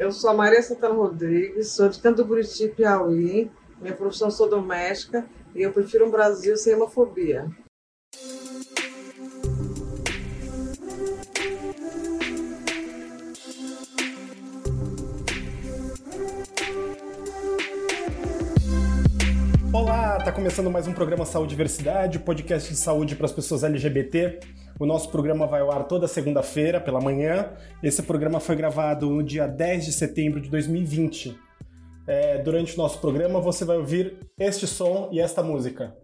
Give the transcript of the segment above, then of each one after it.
Eu sou a Maria Santana Rodrigues, sou de Canto Buriti, Piauí. Minha profissão sou doméstica e eu prefiro um Brasil sem homofobia. Olá, tá começando mais um programa Saúde e Diversidade, podcast de saúde para as pessoas LGBT. O nosso programa vai ao ar toda segunda-feira pela manhã. Esse programa foi gravado no dia 10 de setembro de 2020. É, durante o nosso programa você vai ouvir este som e esta música.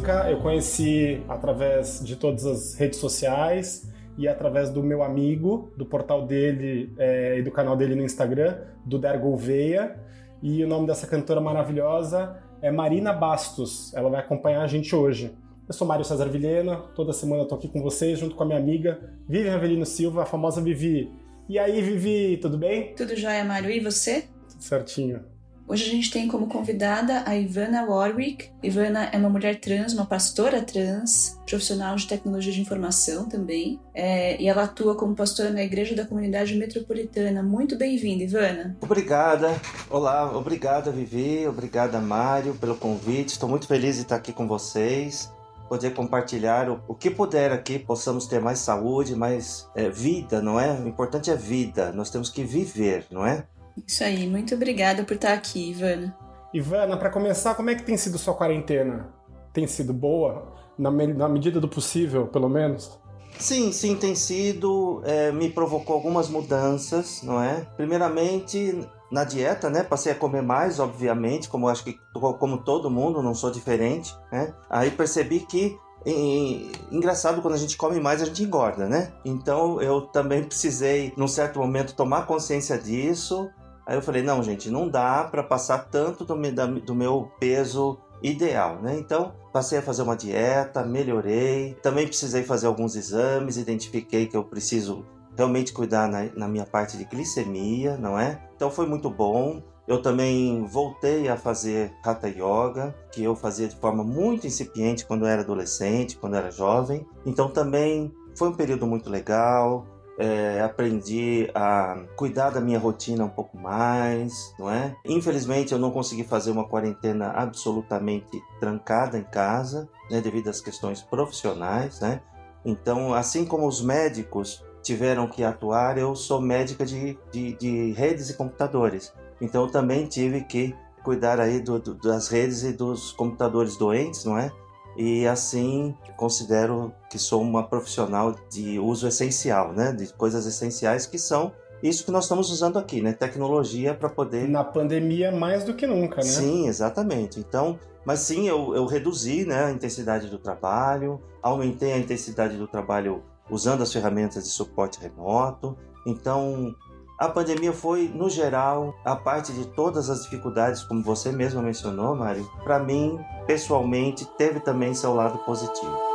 Música eu conheci através de todas as redes sociais e através do meu amigo, do portal dele é, e do canal dele no Instagram, do Der Gouveia. E o nome dessa cantora maravilhosa é Marina Bastos. Ela vai acompanhar a gente hoje. Eu sou Mário César Vilhena, toda semana eu tô aqui com vocês, junto com a minha amiga Vivian Avelino Silva, a famosa Vivi. E aí, Vivi, tudo bem? Tudo jóia, Mário? E você? Tudo certinho. Hoje a gente tem como convidada a Ivana Warwick. Ivana é uma mulher trans, uma pastora trans, profissional de tecnologia de informação também. É, e ela atua como pastora na Igreja da Comunidade Metropolitana. Muito bem-vinda, Ivana. Obrigada. Olá, obrigada Vivi, obrigada Mário pelo convite. Estou muito feliz de estar aqui com vocês. Poder compartilhar o, o que puder aqui, possamos ter mais saúde, mais é, vida, não é? O importante é vida. Nós temos que viver, não é? Isso aí, muito obrigada por estar aqui, Ivana. Ivana, para começar, como é que tem sido sua quarentena? Tem sido boa? Na, me- na medida do possível, pelo menos? Sim, sim, tem sido. é, me provocou algumas mudanças, não é? Primeiramente na dieta, né? Passei a comer mais, obviamente, como acho que como todo mundo, não sou diferente, né? Aí percebi que e- engraçado quando a gente come mais a gente engorda, né? Então eu também precisei, num certo momento, tomar consciência disso. Aí eu falei, não, gente, não dá para passar tanto do, da- do meu peso ideal, né? Então passei a fazer uma dieta, melhorei. Também precisei fazer alguns exames, identifiquei que eu preciso realmente cuidar na, na minha parte de glicemia, não é? Então foi muito bom. Eu também voltei a fazer Hatha Yoga, que eu fazia de forma muito incipiente quando eu era adolescente, quando eu era jovem. Então também foi um período muito legal. É, aprendi a cuidar da minha rotina um pouco mais, não é? Infelizmente eu não consegui fazer uma quarentena absolutamente trancada em casa, né, devido às questões profissionais, né? Então, assim como os médicos tiveram que atuar, eu sou médica de, de, de redes e computadores. Então, também tive que cuidar aí do, do- das redes e dos computadores doentes, não é? E assim, considero que sou uma profissional de uso essencial, né? De coisas essenciais que são isso que nós estamos usando aqui, né? Tecnologia para poder Na pandemia, mais do que nunca, né? Sim, exatamente. Então, mas sim, eu, eu reduzi né, a intensidade do trabalho, aumentei a intensidade do trabalho usando as ferramentas de suporte remoto. Então, a pandemia foi, no geral, a parte de todas as dificuldades, como você mesma mencionou, Mari, para mim, pessoalmente, teve também seu lado positivo.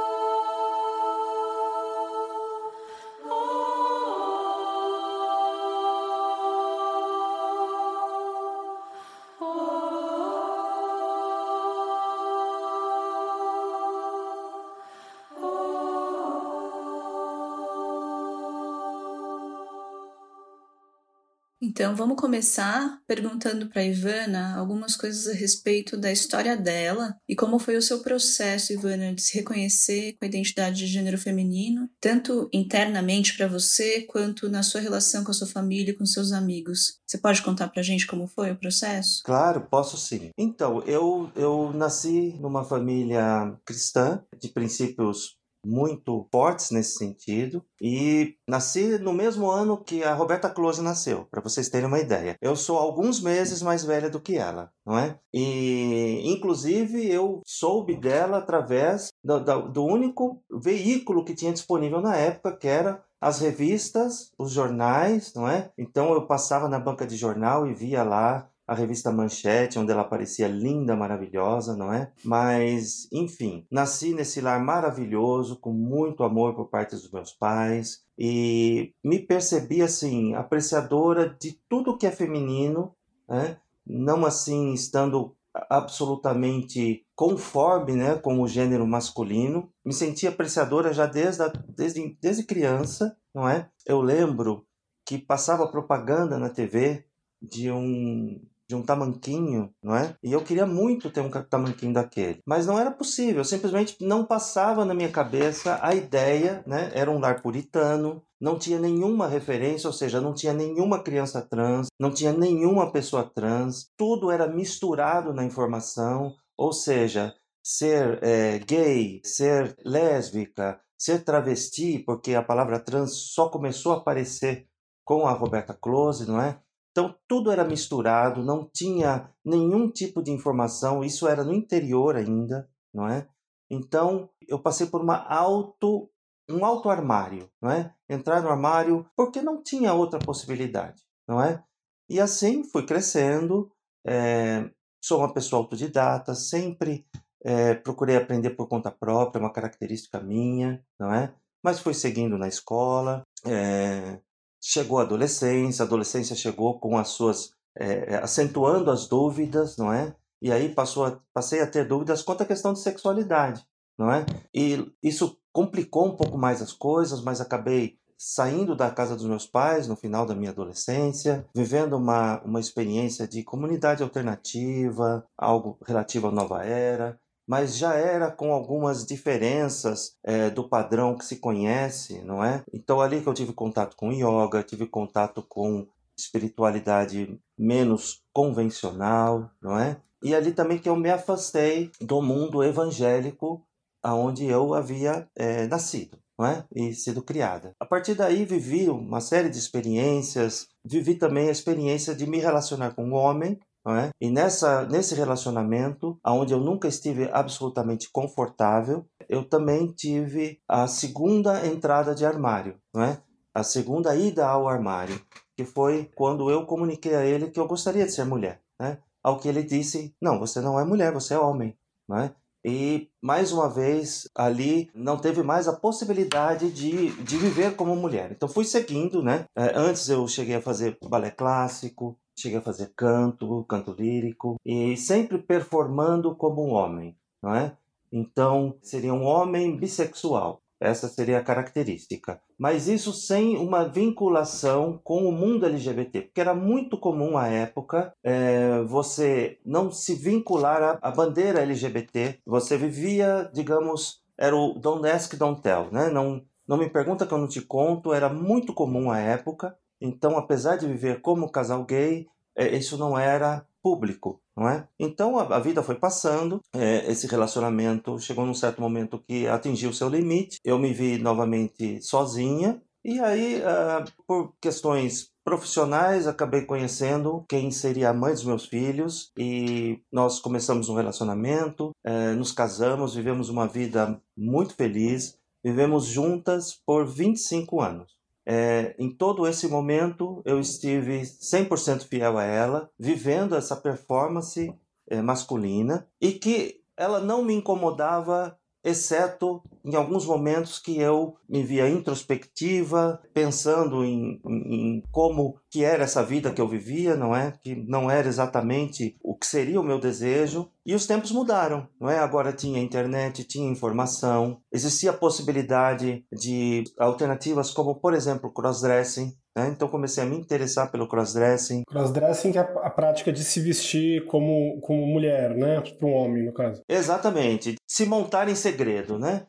Então, vamos começar perguntando para Ivana algumas coisas a respeito da história dela e como foi o seu processo, Ivana, de se reconhecer com a identidade de gênero feminino, tanto internamente para você quanto na sua relação com a sua família e com seus amigos. Você pode contar pra gente como foi o processo? Claro, posso sim. Então, eu, eu nasci numa família cristã, de princípios muito fortes nesse sentido. E nasci no mesmo ano que a Roberta Close nasceu, para vocês terem uma ideia. Eu sou alguns meses mais velha do que ela, não é? E, inclusive, eu soube dela através do, do, único veículo que tinha disponível na época, que era as revistas, os jornais, não é? Então eu passava na banca de jornal e via lá a revista Manchete, onde ela aparecia linda, maravilhosa, não é? Mas, enfim, nasci nesse lar maravilhoso, com muito amor por parte dos meus pais e me percebi assim, apreciadora de tudo que é feminino, né? Não assim estando absolutamente conforme né, com o gênero masculino. Me senti apreciadora já desde, a, desde, desde criança, não é? Eu lembro que passava propaganda na TV de um de um tamanquinho, não é? E eu queria muito ter um tamanquinho daquele, mas não era possível, simplesmente não passava na minha cabeça a ideia, né? Era um lar puritano, não tinha nenhuma referência, ou seja, não tinha nenhuma criança trans, não tinha nenhuma pessoa trans, tudo era misturado na informação, ou seja, ser é, gay, ser lésbica, ser travesti, porque a palavra trans só começou a aparecer com a Roberta Close, não é? Então tudo era misturado, não tinha nenhum tipo de informação, isso era no interior ainda, não é? Então eu passei por uma auto um alto armário, não é? Entrar no armário porque não tinha outra possibilidade, não é? E assim fui crescendo. É, sou uma pessoa autodidata, sempre é, procurei aprender por conta própria, uma característica minha, não é? Mas fui seguindo na escola, é, chegou a adolescência, a adolescência chegou com as suas é, acentuando as dúvidas, não é? E aí passou a, passei a ter dúvidas quanto à questão de sexualidade, não é? E isso complicou um pouco mais as coisas, mas acabei saindo da casa dos meus pais no final da minha adolescência, vivendo uma, uma experiência de comunidade alternativa, algo relativo à nova era, mas já era com algumas diferenças é, do padrão que se conhece, não é? Então ali que eu tive contato com yoga, tive contato com espiritualidade menos convencional, não é? E ali também que eu me afastei do mundo evangélico aonde eu havia é, nascido. Não é? e sido criada. A partir daí vivi uma série de experiências, vivi também a experiência de me relacionar com um homem não é? E nessa, nesse relacionamento, onde eu nunca estive absolutamente confortável, eu também tive a segunda entrada de armário, não é? A segunda ida ao armário, que foi quando eu comuniquei a ele que eu gostaria de ser mulher, né? Ao que ele disse: "Não, você não é mulher, você é homem", não é? E mais uma vez ali não teve mais a possibilidade de, de viver como mulher. Então fui seguindo, né? É, antes eu cheguei a fazer balé clássico, cheguei a fazer canto, canto lírico e sempre performando como um homem, não é? Então seria um homem bissexual. Essa seria a característica. Mas isso sem uma vinculação com o mundo LGBT, porque era muito comum à época é, você não se vincular à, à bandeira LGBT. Você vivia, digamos, era o don't ask, don't tell, né? Não, não me pergunta que eu não te conto. Era muito comum à época. Então, apesar de viver como casal gay, é, isso não era público, não é? Então a, vida foi passando, é, esse relacionamento chegou num certo momento que atingiu seu limite. Eu me vi novamente sozinha e aí, uh, por questões profissionais, acabei conhecendo quem seria a mãe dos meus filhos e nós começamos um relacionamento, uh, nos casamos, vivemos uma vida muito feliz, vivemos juntas por 25 anos. É, em todo esse momento, eu estive 100% fiel a ela, vivendo essa performance é, masculina e que ela não me incomodava exceto em alguns momentos que eu me via introspectiva, pensando em, em, como que era essa vida que eu vivia, não é? Que não era exatamente o que seria o meu desejo. E os tempos mudaram, não é? Agora tinha internet, tinha informação, existia a possibilidade de alternativas como, por exemplo, crossdressing, né? Então comecei a me interessar pelo crossdressing. Crossdressing é a prática de se vestir como, como mulher, né? Para um homem, no caso. Exatamente. Se montar em segredo, né?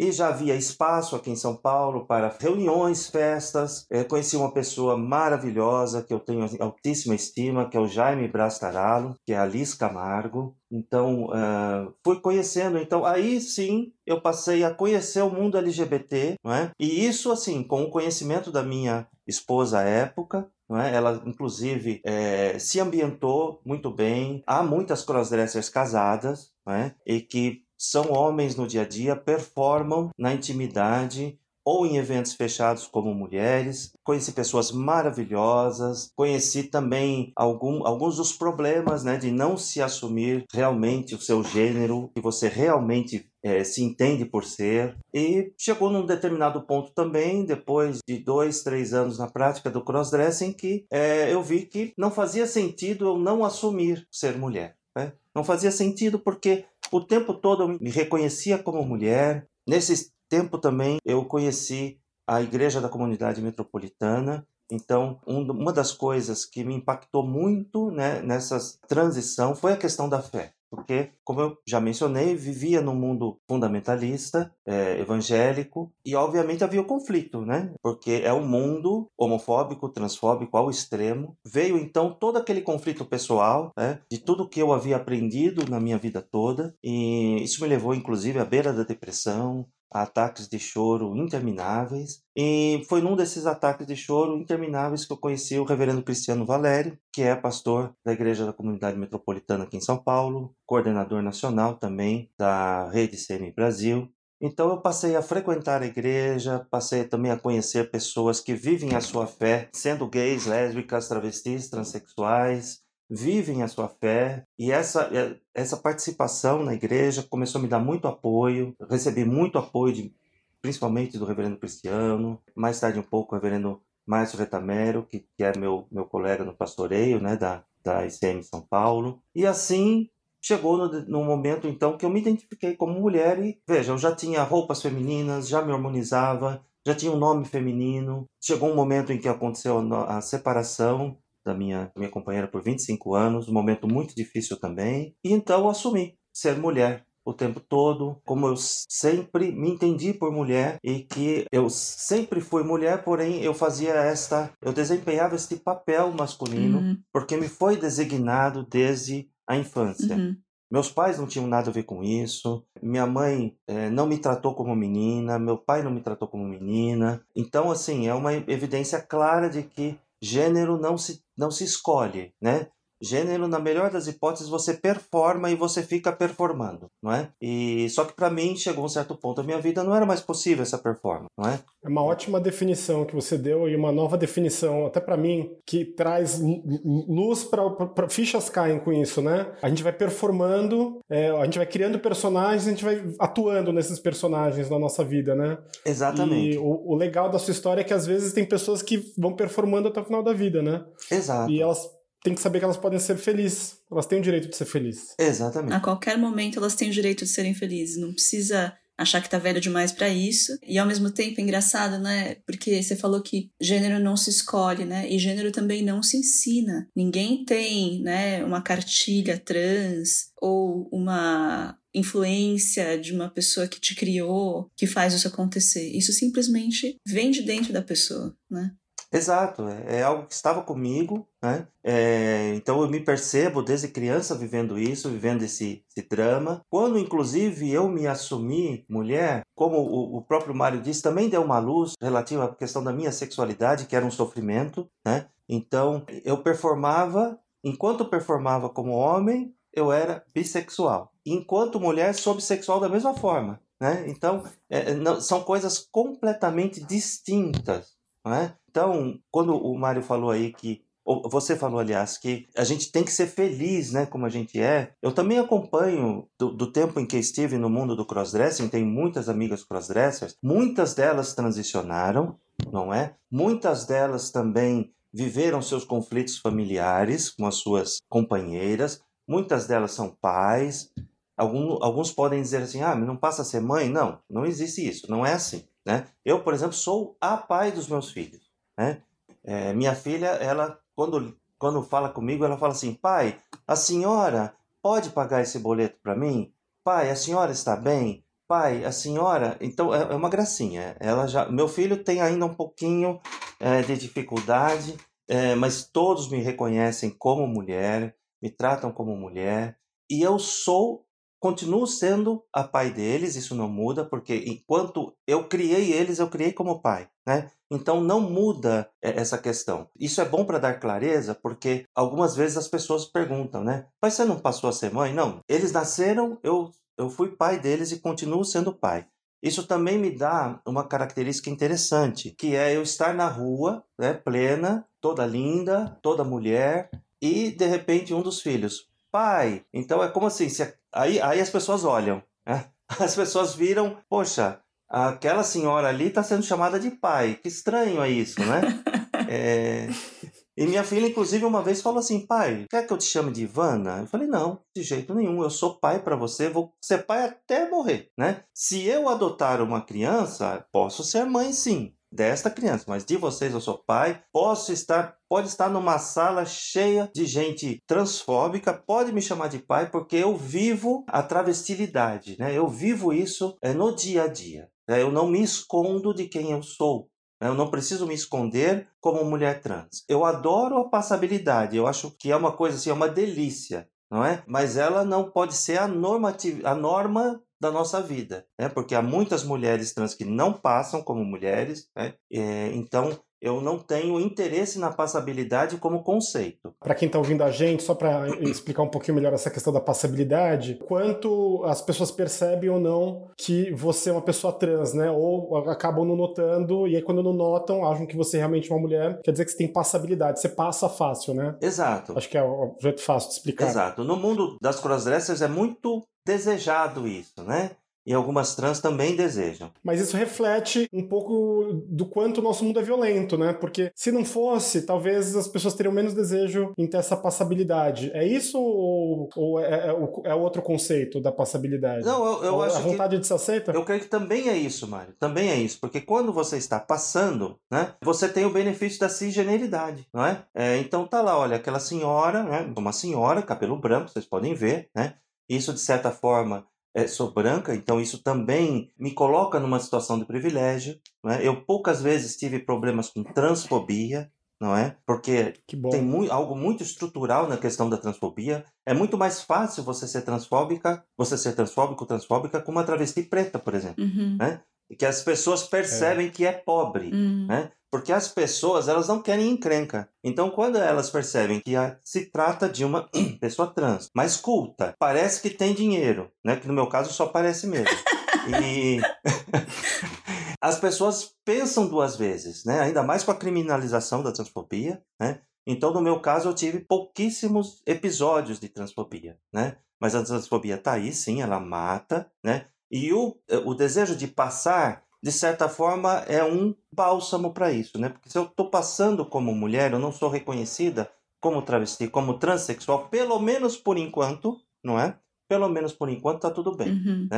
E já havia espaço aqui em São Paulo para reuniões, festas. Conheci uma pessoa maravilhosa que eu tenho altíssima estima, que é o Jaime Brastaralo, que é a Liz Camargo. Então, ah, fui conhecendo. Então, aí sim, eu passei a conhecer o mundo LGBT, não é? E isso, assim, com o conhecimento da minha esposa à época, é? Ela, inclusive, eh, se ambientou muito bem. Há muitas crossdressers casadas, é? E que são homens no dia a dia, performam na intimidade ou em eventos fechados como mulheres. Conheci pessoas maravilhosas, conheci também algum, alguns dos problemas né, de não se assumir realmente o seu gênero, que você realmente eh, se entende por ser. E chegou num determinado ponto também, depois de dois, três anos na prática do crossdressing, que eh, eu vi que não fazia sentido eu não assumir ser mulher. né? Não fazia sentido porque o tempo todo eu me reconhecia como mulher. Nesse tempo também eu conheci a Igreja da Comunidade Metropolitana. Então, um- uma das coisas que me impactou muito né, nessa transição foi a questão da fé. Porque, como eu já mencionei, vivia num mundo fundamentalista, eh, evangélico, e obviamente havia o conflito, né? Porque é um mundo homofóbico, transfóbico ao extremo. Veio então todo aquele conflito pessoal, né? De tudo que eu havia aprendido na minha vida toda, e isso me levou inclusive à beira da depressão, ataques de choro intermináveis. E foi num desses ataques de choro intermináveis que eu conheci o reverendo Cristiano Valério, que é pastor da Igreja da Comunidade Metropolitana aqui em São Paulo, coordenador nacional também da Rede CM Brasil. Então eu passei a frequentar a igreja, passei também a conhecer pessoas que vivem a sua fé, sendo gays, lésbicas, travestis, transexuais, vivem a sua fé e essa essa participação na igreja começou a me dar muito apoio. Recebi muito apoio de principalmente do reverendo Cristiano, mais tarde um pouco o reverendo Márcio Retamero, que, que é meu meu colega no pastoreio, né, da da ICM São Paulo. E assim chegou no, no momento então que eu me identifiquei como mulher e veja, eu já tinha roupas femininas, já me harmonizava, já tinha um nome feminino. Chegou um momento em que aconteceu a separação da minha, minha companheira por 25 anos, um momento muito difícil também. E então eu assumi ser mulher o tempo todo, como eu sempre me entendi por mulher e que eu sempre fui mulher, porém eu fazia esta, eu desempenhava este papel masculino Uhum, porque me foi designado desde a infância. uhum. Meus pais não tinham nada a ver com isso. Minha mãe eh, não me tratou como menina. Meu pai não me tratou como menina. Então, assim, é uma evidência clara de que gênero não se, não se escolhe, né? Gênero, na melhor das hipóteses, você performa e você fica performando, não é? E só que para mim chegou um certo ponto da minha vida não era mais possível essa performance, não é? É uma ótima definição que você deu e uma nova definição, até pra mim, que traz lu- lu- luz para fichas caem com isso, né? A gente vai performando, é, a gente vai criando personagens, a gente vai atuando nesses personagens na nossa vida, né? Exatamente. E o, o legal da sua história é que às vezes tem pessoas que vão performando até o final da vida, né? Exato. E elas têm que saber que elas podem ser felizes. Elas têm o direito de ser felizes. Exatamente. A qualquer momento elas têm o direito de serem felizes. Não precisa achar que tá velho demais pra isso. E ao mesmo tempo é engraçado, né? Porque você falou que gênero não se escolhe, né? E gênero também não se ensina. Ninguém tem, né, uma cartilha trans ou uma influência de uma pessoa que te criou que faz isso acontecer. Isso simplesmente vem de dentro da pessoa, né? Exato, é, é algo que estava comigo, né? É, então eu me percebo desde criança vivendo isso, vivendo esse, esse drama. Quando, inclusive, eu me assumi mulher, como o, o próprio Mário disse, também deu uma luz relativa à questão da minha sexualidade, que era um sofrimento, né? Então eu performava, enquanto eu performava como homem, eu era bissexual. Enquanto mulher, sou bissexual da mesma forma, né? Então é, não- são coisas completamente distintas, é? Então, quando o Mário falou aí que você falou, aliás, que a gente tem que ser feliz, né, como a gente é. Eu também acompanho do, do tempo em que estive no mundo do crossdressing, tenho muitas amigas crossdressers, muitas delas transicionaram, não é? Muitas delas também viveram seus conflitos familiares com as suas companheiras, muitas delas são pais. Algum, alguns podem dizer assim: ah, não passa a ser mãe? Não, não existe isso, não é assim. Né? Eu, por exemplo, sou a pai dos meus filhos. Né? É, minha filha, ela, quando, quando fala comigo, ela fala assim: pai, a senhora pode pagar esse boleto para mim? Pai, a senhora está bem? pai, a senhora, então é é uma gracinha. Ela já, meu filho tem ainda um pouquinho é, de dificuldade, é, mas todos me reconhecem como mulher, me tratam como mulher, e eu sou, continuo sendo a pai deles, isso não muda, porque enquanto eu criei eles, eu criei como pai, né? Então não muda é, essa questão. Isso é bom para dar clareza, porque algumas vezes as pessoas perguntam, né? Mas você não passou a ser mãe? Não. Eles nasceram, eu, eu fui pai deles e continuo sendo pai. Isso também me dá uma característica interessante, que é eu estar na rua, né, plena, toda linda, toda mulher, e de repente um dos filhos, pai. Então é como assim, se aí, aí as pessoas olham, né? As pessoas viram, poxa, aquela senhora ali está sendo chamada de pai. Que estranho é isso, né? É, E minha filha, inclusive, uma vez falou assim: pai, quer que eu te chame de Ivana? Eu falei: não, de jeito nenhum. Eu sou pai para você, vou ser pai até morrer, né? Se eu adotar uma criança, posso ser mãe sim. Desta criança, mas de vocês eu sou pai. Posso estar, pode estar numa sala cheia de gente transfóbica, pode me chamar de pai, porque eu vivo a travestilidade, né? Eu vivo isso é, no dia a dia. né? Eu não me escondo de quem eu sou. né? Eu não preciso me esconder como mulher trans. Eu adoro a passabilidade. Eu acho que é uma coisa assim, é uma delícia, não é? Mas ela não pode ser a normativa, a norma da nossa vida, né? Porque há muitas mulheres trans que não passam como mulheres, né? É, então eu não tenho interesse na passabilidade como conceito. Para quem está ouvindo a gente, só para explicar um pouquinho melhor essa questão da passabilidade, quanto as pessoas percebem ou não que você é uma pessoa trans, né? Ou acabam não notando, e aí quando não notam, acham que você é realmente uma mulher, quer dizer que você tem passabilidade, você passa fácil, né? Exato. Acho que é o jeito fácil de explicar. Exato. No mundo das crossdressers é muito desejado isso, né? E algumas trans também desejam. Mas isso reflete um pouco do quanto o nosso mundo é violento, né? Porque se não fosse, talvez as pessoas teriam menos desejo em ter essa passabilidade. É isso ou, ou é, é, é outro conceito da passabilidade? Não, eu, eu a acho que vontade de se aceita? Eu creio que também é isso, Mário. Também é isso. Porque quando você está passando, né, você tem o benefício da cisgeneridade, não é? É, então tá lá, olha, aquela senhora, né, uma senhora, cabelo branco, vocês podem ver, né? Isso, de certa forma, sou branca, então isso também me coloca numa situação de privilégio. Não é? Eu poucas vezes tive problemas com transfobia, não é? Porque Que bom. tem mui- algo muito estrutural na questão da transfobia. É muito mais fácil você ser transfóbica, você ser transfóbico, transfóbica com uma travesti preta, por exemplo. Uhum. E que as pessoas percebem que é pobre, Hum. né? Porque as pessoas, elas não querem encrenca. Então, quando elas percebem que a- se trata de uma pessoa trans, mais culta, parece que tem dinheiro, né? Que no meu caso só parece mesmo. E as pessoas pensam duas vezes, né? Ainda mais com a criminalização da transfobia, né? Então, no meu caso, eu tive pouquíssimos episódios de transfobia, né? Mas a transfobia tá aí, sim, ela mata, né? E o, o desejo de passar, de certa forma, é um bálsamo para isso, né? Porque se eu estou passando como mulher, eu não sou reconhecida como travesti, como transexual, pelo menos por enquanto, não é? Pelo menos por enquanto tá tudo bem Uhum.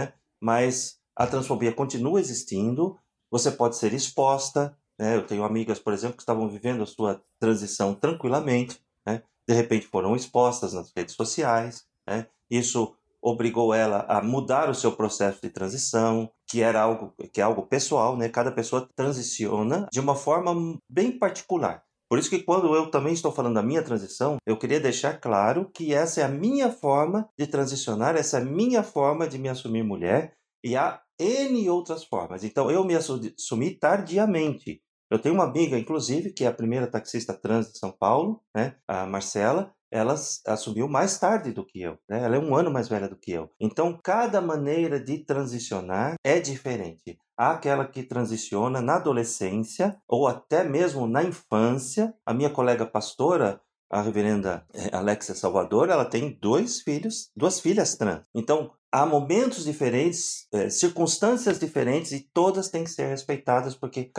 mas a transfobia continua existindo, você pode ser exposta. Né? Eu tenho amigas, por exemplo, que estavam vivendo a sua transição tranquilamente, né? de repente foram expostas nas redes sociais. Né? Isso obrigou ela a mudar o seu processo de transição, que era algo que é algo pessoal, né? Cada pessoa transiciona de uma forma bem particular. Por isso que quando eu também estou falando da minha transição, eu queria deixar claro que essa é a minha forma de transicionar, essa é a minha forma de me assumir mulher e há N outras formas. Então eu me assu- assumi tardiamente. Eu tenho uma amiga, inclusive, que é a primeira taxista trans de São Paulo, né? a Marcela, ela assumiu mais tarde do que eu, né? Ela é um ano mais velha do que eu. Então, cada maneira de transicionar é diferente. Há aquela que transiciona na adolescência ou até mesmo na infância. A minha colega pastora, a reverenda eh, Alexia Salvador, ela tem dois filhos, duas filhas trans. Então, há momentos diferentes, eh, circunstâncias diferentes e todas têm que ser respeitadas porque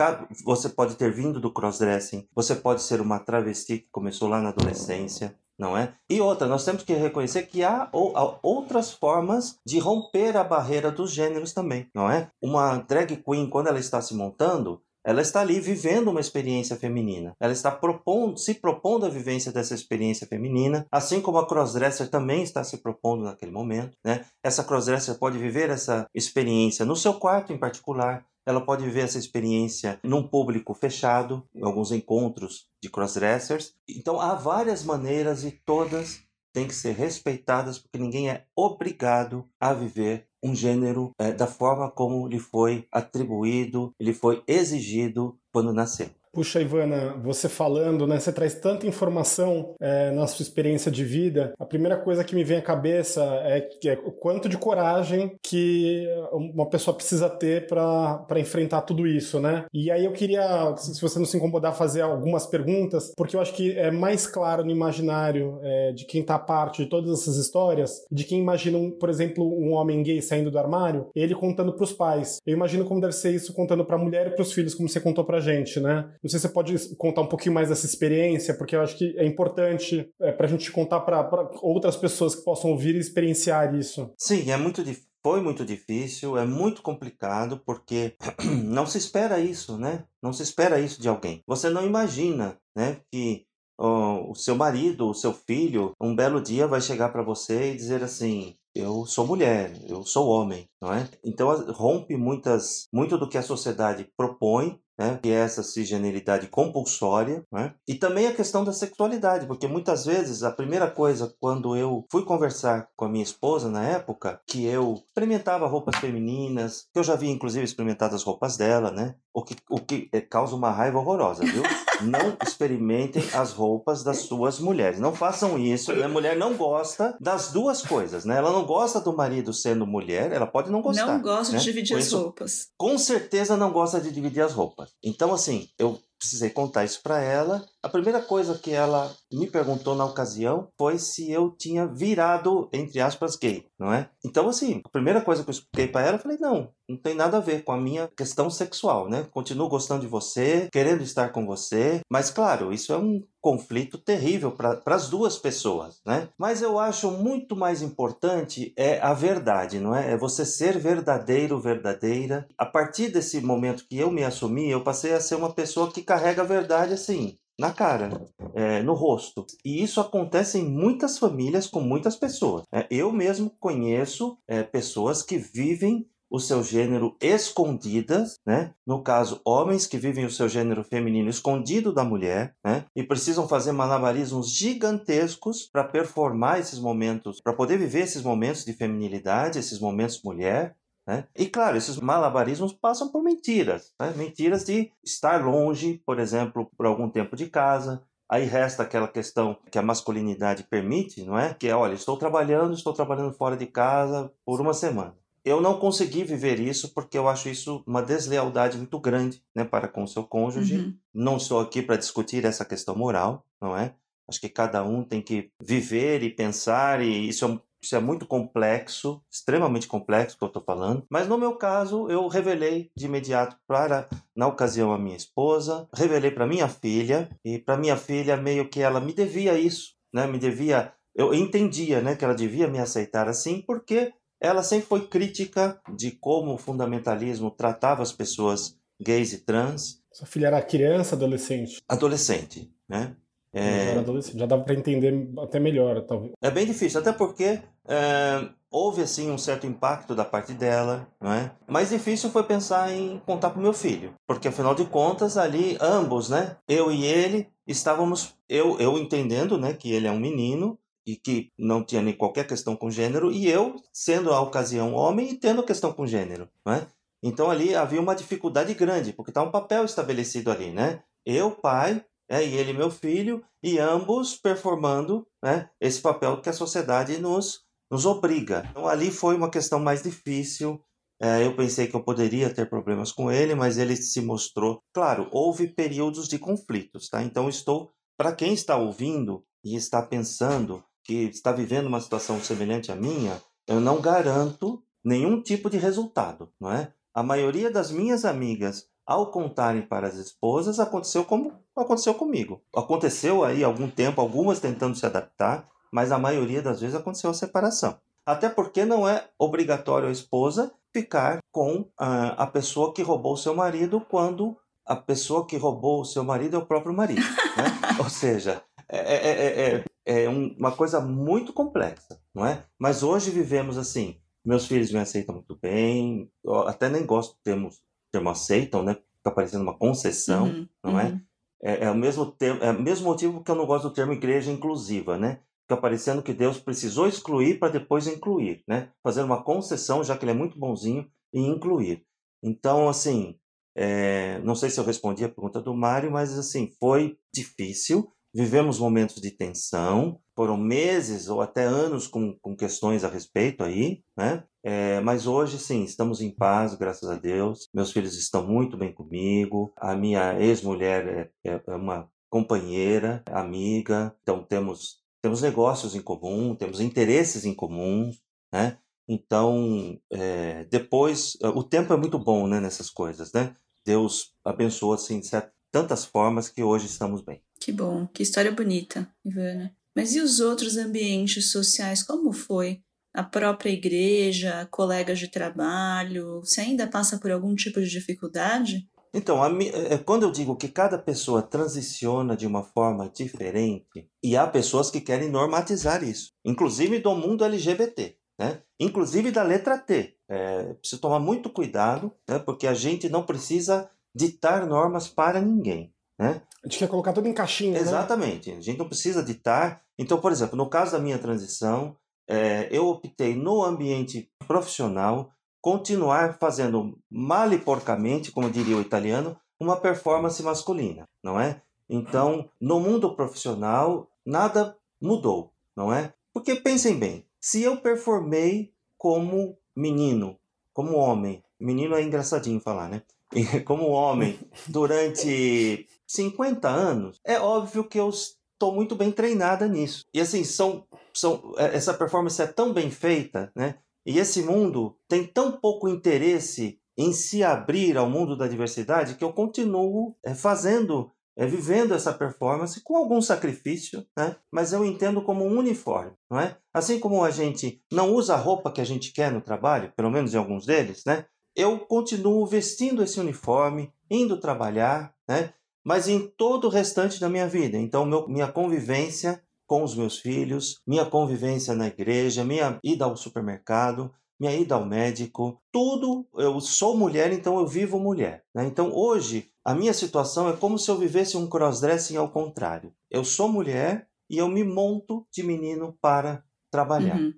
você pode ter vindo do crossdressing, você pode ser uma travesti que começou lá na adolescência, não é? E outra, nós temos que reconhecer que há, ou- há outras formas de romper a barreira dos gêneros também, não é? Uma drag queen, quando ela está se montando, ela está ali vivendo uma experiência feminina. Ela está propondo, se propondo a vivência dessa experiência feminina, assim como a crossdresser também está se propondo naquele momento. Né? Essa crossdresser pode viver essa experiência no seu quarto em particular. Ela pode viver essa experiência num público fechado, em alguns encontros de crossdressers. Então há várias maneiras e todas têm que ser respeitadas porque ninguém é obrigado a viver um gênero é, da forma como lhe foi atribuído, lhe foi exigido quando nasceu. Puxa, Ivana, você falando, né? Você traz tanta informação é, na sua experiência de vida. A primeira coisa que me vem à cabeça é, é o quanto de coragem que uma pessoa precisa ter para enfrentar tudo isso, né? E aí eu queria, se você não se incomodar, fazer algumas perguntas, porque eu acho que é mais claro no imaginário é, de quem tá parte de todas essas histórias, de quem imagina, um, por exemplo, um homem gay saindo do armário, ele contando para os pais. Eu imagino como deve ser isso contando para a mulher e para os filhos, como você contou pra gente, né? Não sei se você pode contar um pouquinho mais dessa experiência, porque eu acho que é importante é, para a gente contar para outras pessoas que possam ouvir e experienciar isso. Sim, é muito difícil. Foi muito difícil, é muito complicado porque não se espera isso, né? Não se espera isso de alguém. Você não imagina, né, que ó, o seu marido, o seu filho, um belo dia vai chegar para você e dizer assim: eu sou mulher, eu sou homem, não é? Então rompe muitas, muito do que a sociedade propõe, né? Que é essa cisgeneridade compulsória, né? E também a questão da sexualidade, porque muitas vezes a primeira coisa quando eu fui conversar com a minha esposa na época, que eu experimentava roupas femininas, que eu já havia inclusive experimentado as roupas dela, né? O que, o que eh, causa uma raiva horrorosa, viu? Não experimentem as roupas das suas mulheres. Não façam isso. A mulher não gosta das duas coisas, né? Ela não gosta do marido sendo mulher, ela pode não gostar. Não gosto né? de dividir as roupas. com certeza não gosta de dividir as roupas. Então, assim, eu precisei contar isso para ela. A primeira coisa que ela me perguntou na ocasião foi se eu tinha virado, entre aspas, gay, não é? Então, assim, a primeira coisa que eu expliquei para ela, eu falei: não, não tem nada a ver com a minha questão sexual, né? Continuo gostando de você, querendo estar com você, mas, claro, isso é um conflito terrível para as duas pessoas, né? Mas eu acho muito mais importante é a verdade, não é? É você ser verdadeiro, verdadeira. A partir desse momento que eu me assumi, eu passei a ser uma pessoa que carrega a verdade assim, na cara, é, no rosto. E isso acontece em muitas famílias com muitas pessoas. né? Eu mesmo conheço é, pessoas que vivem o seu gênero escondidas, né? No caso, homens que vivem o seu gênero feminino escondido da mulher, né? E precisam fazer malabarismos gigantescos para performar esses momentos, para poder viver esses momentos de feminilidade, esses momentos mulher, né? E claro, esses malabarismos passam por mentiras, né? mentiras de estar longe, por exemplo, por algum tempo de casa. Aí resta aquela questão que a masculinidade permite, não é? Que é, olha, estou trabalhando, estou trabalhando fora de casa por uma semana. Eu não consegui viver isso porque eu acho isso uma deslealdade muito grande, né, para com o seu cônjuge. Uhum. Não estou aqui para discutir essa questão moral, não é? Acho que cada um tem que viver e pensar, e isso é, isso é muito complexo, extremamente complexo que eu estou falando. Mas no meu caso, eu revelei de imediato para, na ocasião, a minha esposa, revelei para minha filha, e para minha filha, meio que ela me devia isso, né? Me devia. Eu entendia, né, que ela devia me aceitar assim, porque ela sempre foi crítica de como o fundamentalismo tratava as pessoas gays e trans, Sua filha era criança, adolescente? adolescente, né? Já É. Já dava para entender até melhor, talvez. É bem difícil, até porque é, houve assim um certo impacto da parte dela, não é? Mais difícil foi pensar em contar para meu filho, porque afinal de contas ali ambos, né? Eu e ele estávamos, eu eu entendendo, né, que ele é um menino e que não tinha nem qualquer questão com gênero e eu sendo a ocasião homem e tendo questão com gênero, não é? Então ali havia uma dificuldade grande, porque está um papel estabelecido ali, né? Eu, pai, é, e ele, meu filho, e ambos performando né, esse papel que a sociedade nos, nos obriga. Então ali foi uma questão mais difícil. É, eu pensei que eu poderia ter problemas com ele, mas ele se mostrou. Claro, houve períodos de conflitos, tá? Então estou, para quem está ouvindo e está pensando que está vivendo uma situação semelhante à minha, eu não garanto nenhum tipo de resultado, não é? A maioria das minhas amigas, ao contarem para as esposas, aconteceu como aconteceu comigo. Aconteceu aí algum tempo, algumas tentando se adaptar, mas a maioria das vezes aconteceu a separação. Até porque não é obrigatório a esposa ficar com ah, a pessoa que roubou seu marido quando a pessoa que roubou o seu marido é o próprio marido. Né? Ou seja, é, é, é, é um, uma coisa muito complexa, não é? Mas hoje vivemos assim. Meus filhos me aceitam muito bem. Até nem gosto do termo, termo aceitam, né? Fica parecendo uma concessão, Uhum, não é? uhum. É, é o mesmo termo, é o mesmo motivo que eu não gosto do termo igreja inclusiva, né? Fica parecendo que Deus precisou excluir para depois incluir, né? Fazer uma concessão, já que ele é muito bonzinho, e incluir. Então, assim, é, não sei se eu respondi a pergunta do Mário, mas assim, foi difícil. Vivemos momentos de tensão, foram meses ou até anos com, com questões a respeito aí, né? É, mas hoje, sim, estamos em paz, graças a Deus. Meus filhos estão muito bem comigo. A minha ex-mulher é, é- é uma companheira, amiga. Então, temos, temos negócios em comum, temos interesses em comum, né? Então, é, depois, o tempo é muito bom, né, nessas coisas, né? Deus abençoa, assim, de tantas formas que hoje estamos bem. Que bom, que história bonita, Ivana. Mas e os outros ambientes sociais, como foi? A própria igreja, colegas de trabalho, você ainda passa por algum tipo de dificuldade? Então, é, quando eu digo que cada pessoa transiciona de uma forma diferente, e há pessoas que querem normatizar isso, inclusive do mundo LGBT, né? inclusive da letra T. É, preciso tomar muito cuidado, né? porque a gente não precisa ditar normas para ninguém. Né? A gente quer colocar tudo em caixinha, né? Exatamente. A gente não precisa ditar. Então, por exemplo, no caso da minha transição, é, eu optei no ambiente profissional continuar fazendo mal e porcamente, como diria o italiano, uma performance masculina, não é? Então, no mundo profissional, nada mudou, não é? Porque pensem bem, se eu performei como menino, como homem, menino é engraçadinho falar, né? Como homem, durante 50 anos, é óbvio que eu estou muito bem treinada nisso. E assim, são, são, é, essa performance é tão bem feita, né? E esse mundo tem tão pouco interesse em se abrir ao mundo da diversidade que eu continuo é, fazendo, é, vivendo essa performance com algum sacrifício, né? Mas eu entendo como um uniforme, não é? Assim como a gente não usa a roupa que a gente quer no trabalho, pelo menos em alguns deles, né? Eu continuo vestindo esse uniforme, indo trabalhar, né? Mas em todo o restante da minha vida. Então, meu, minha convivência com os meus filhos, minha convivência na igreja, minha ida ao supermercado, minha ida ao médico, tudo. Eu sou mulher, então eu vivo mulher. Né? Então, hoje, a minha situação é como se eu vivesse um crossdressing ao contrário. Eu sou mulher e eu me monto de menino para trabalhar. Uhum.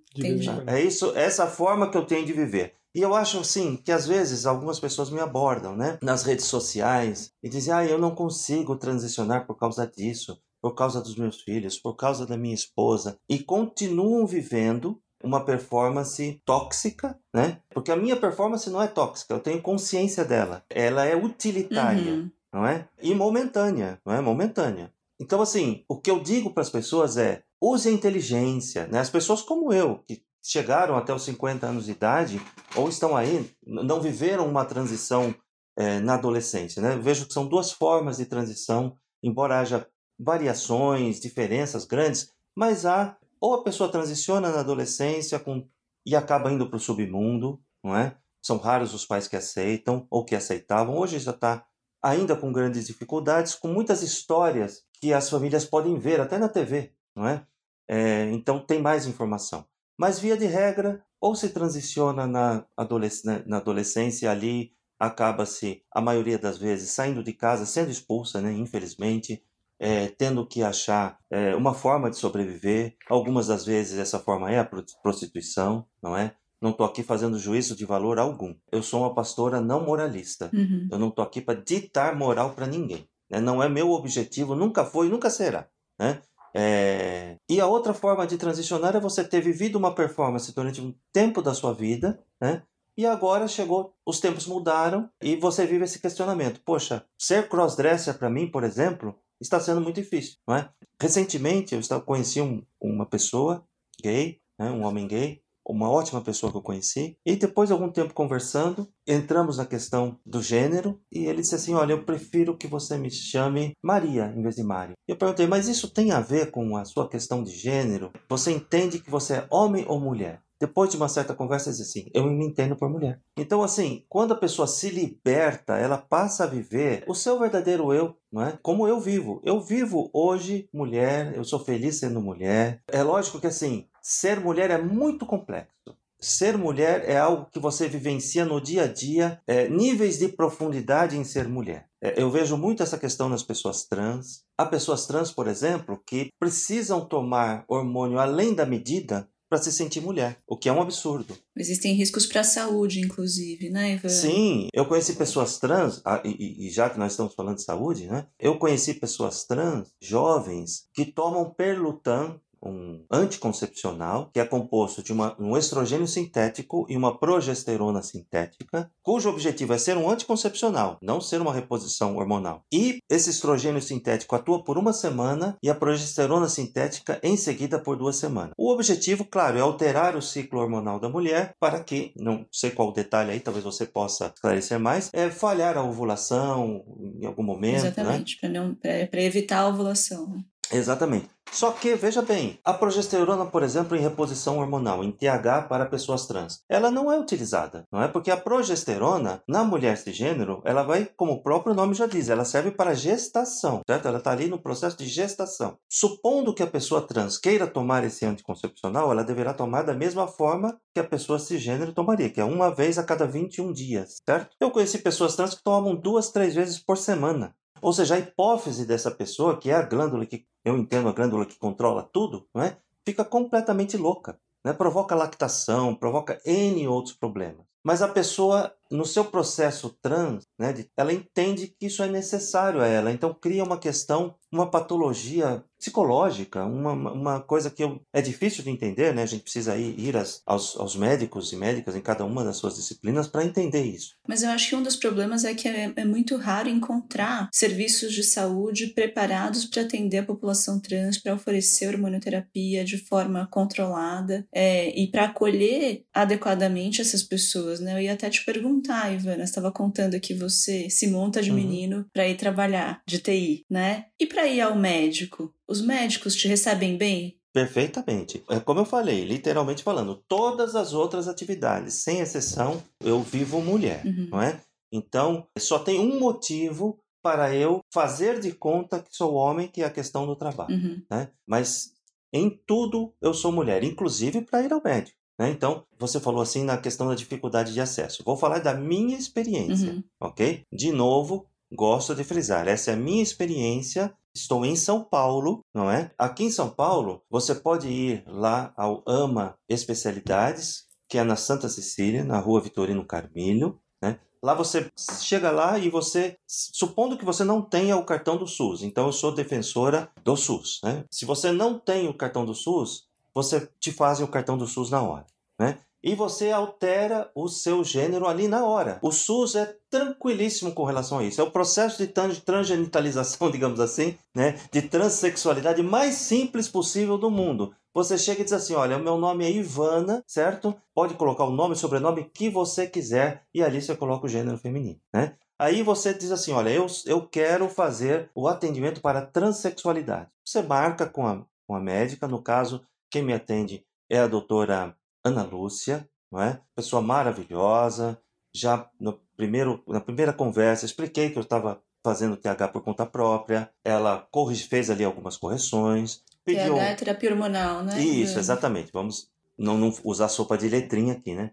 É isso, essa forma que eu tenho de viver. E eu acho assim que às vezes algumas pessoas me abordam, né, nas redes sociais e dizem: "Ah, eu não consigo transicionar por causa disso, por causa dos meus filhos, por causa da minha esposa" e continuam vivendo uma performance tóxica, né? Porque a minha performance não é tóxica, eu tenho consciência dela. Ela é utilitária Uhum. não é? E momentânea, não é? Momentânea. Então, assim, o que eu digo para as pessoas é: use a inteligência, né? As pessoas como eu, que chegaram até os 50 anos de idade, ou estão aí, não viveram uma transição eh, na adolescência, né? Vejo que são duas formas de transição, embora haja variações, diferenças grandes, mas há, ou a pessoa transiciona na adolescência com, e acaba indo para o submundo, não é? São raros os pais que aceitam ou que aceitavam. Hoje já está ainda com grandes dificuldades, com muitas histórias que as famílias podem ver, até na TV, não é? É, então tem mais informação. Mas, via de regra, ou se transiciona na, adolesc na, adolescência ali, acaba-se, a maioria das vezes, saindo de casa, sendo expulsa, né, infelizmente, é, tendo que achar é, uma forma de sobreviver. Algumas das vezes essa forma é a pro- prostituição, não é? Não estou aqui fazendo juízo de valor algum. Eu sou uma pastora não moralista. Uhum. Eu não estou aqui para ditar moral para ninguém. né? Não é meu objetivo, nunca foi nunca será. Né? É, E a outra forma de transicionar é você ter vivido uma performance durante um tempo da sua vida, né? E agora chegou, os tempos mudaram e você vive esse questionamento. Poxa, ser crossdresser para mim, por exemplo, está sendo muito difícil, não é? Recentemente eu conheci um- uma pessoa gay, né? um homem gay, uma ótima pessoa que eu conheci. E depois de algum tempo conversando, entramos na questão do gênero e ele disse assim: Olha, eu prefiro que você me chame Maria em vez de Mário. Eu perguntei: Mas isso tem a ver com a sua questão de gênero? Você entende que você é homem ou mulher? depois de uma certa conversa, diz assim: eu me entendo por mulher. Então, assim, quando a pessoa se liberta, ela passa a viver o seu verdadeiro eu, não é? Como eu vivo. Eu vivo hoje mulher, eu sou feliz sendo mulher. É lógico que, assim, ser mulher é muito complexo. Ser mulher é algo que você vivencia no dia a dia, é, níveis de profundidade em ser mulher. É, eu vejo muito essa questão nas pessoas trans. Há pessoas trans, por exemplo, que precisam tomar hormônio além da medida para se sentir mulher, o que é um absurdo. Existem riscos para a saúde, inclusive, né, Ivan? Sim, eu conheci pessoas trans, ah, e, e já que nós estamos falando de saúde, né? Eu conheci pessoas trans, jovens, que tomam Perlutan um anticoncepcional que é composto de uma, um estrogênio sintético e uma progesterona sintética, cujo objetivo é ser um anticoncepcional, não ser uma reposição hormonal. E esse estrogênio sintético atua por uma semana e a progesterona sintética em seguida por duas semanas. O objetivo, claro, é alterar o ciclo hormonal da mulher para que, não sei qual o detalhe aí, talvez você possa esclarecer mais, é falhar a ovulação em algum momento. Né? Exatamente, para evitar a ovulação. Exatamente. Só que, veja bem, a progesterona, por exemplo, em reposição hormonal, em TH para pessoas trans, ela não é utilizada, não é? Porque a progesterona, na mulher cisgênero, ela vai, como o próprio nome já diz, ela serve para gestação, certo? Ela está ali no processo de gestação. Supondo que a pessoa trans queira tomar esse anticoncepcional, ela deverá tomar da mesma forma que a pessoa cisgênero tomaria, que é uma vez a cada 21 dias, certo? Eu conheci pessoas trans que tomavam duas, três vezes por semana. Ou seja, a hipófise dessa pessoa, que é a glândula que eu entendo a glândula que controla tudo, não é? fica completamente louca. Né? Provoca lactação, provoca N outros problemas. Mas a pessoa, no seu processo trans, né, de, ela entende que isso é necessário a ela. Então cria uma questão, uma patologia psicológica, uma, uma coisa que eu, é difícil de entender, né? A gente precisa ir, ir as, aos, aos médicos e médicas em cada uma das suas disciplinas para entender isso. Mas eu acho que um dos problemas é que é, é muito raro encontrar serviços de saúde preparados para atender a população trans, para oferecer hormonioterapia de forma controlada é, e para acolher adequadamente essas pessoas, né? Eu ia até te perguntar, Ivana, você estava contando que você se monta de Uhum. menino para ir trabalhar de TI, né? E para ir ao médico, os médicos te recebem bem? Perfeitamente. É como eu falei, literalmente falando, todas as outras atividades, sem exceção, eu vivo mulher, Uhum. não é? Então, só tem um motivo para eu fazer de conta que sou homem, que é a questão do trabalho, Uhum. né? Mas em tudo eu sou mulher, inclusive para ir ao médico. Né? Então, você falou assim na questão da dificuldade de acesso. Vou falar da minha experiência, Uhum. ok? De novo, gosto de frisar, essa é a minha experiência. Estou em São Paulo, não é? Aqui em São Paulo, você pode ir lá ao AMA Especialidades, que é na Santa Cecília, na rua Vitorino Carmilho, né? Lá você chega lá e você, supondo que você não tenha o cartão do SUS, então eu sou defensora do SUS, né? Se você não tem o cartão do SUS, você te faz o cartão do SUS na hora, né? E você altera o seu gênero ali na hora. O SUS é tranquilíssimo com relação a isso. É o processo de tran- transgenitalização, digamos assim, né? de transexualidade mais simples possível do mundo. Você chega e diz assim: olha, o meu nome é Ivana, certo? Pode colocar o nome e sobrenome que você quiser, e ali você coloca o gênero feminino, né? Aí você diz assim: olha, eu, eu quero fazer o atendimento para transexualidade. Você marca com a, com a médica, no caso, quem me atende é a doutora Ana Lúcia, não é? Pessoa maravilhosa. Já no primeiro, na primeira conversa, expliquei que eu estava fazendo TH por conta própria. Ela fez ali algumas correções. Pediu... TH é terapia hormonal, né? Isso, Ivana? exatamente. Vamos não, não usar sopa de letrinha aqui, né?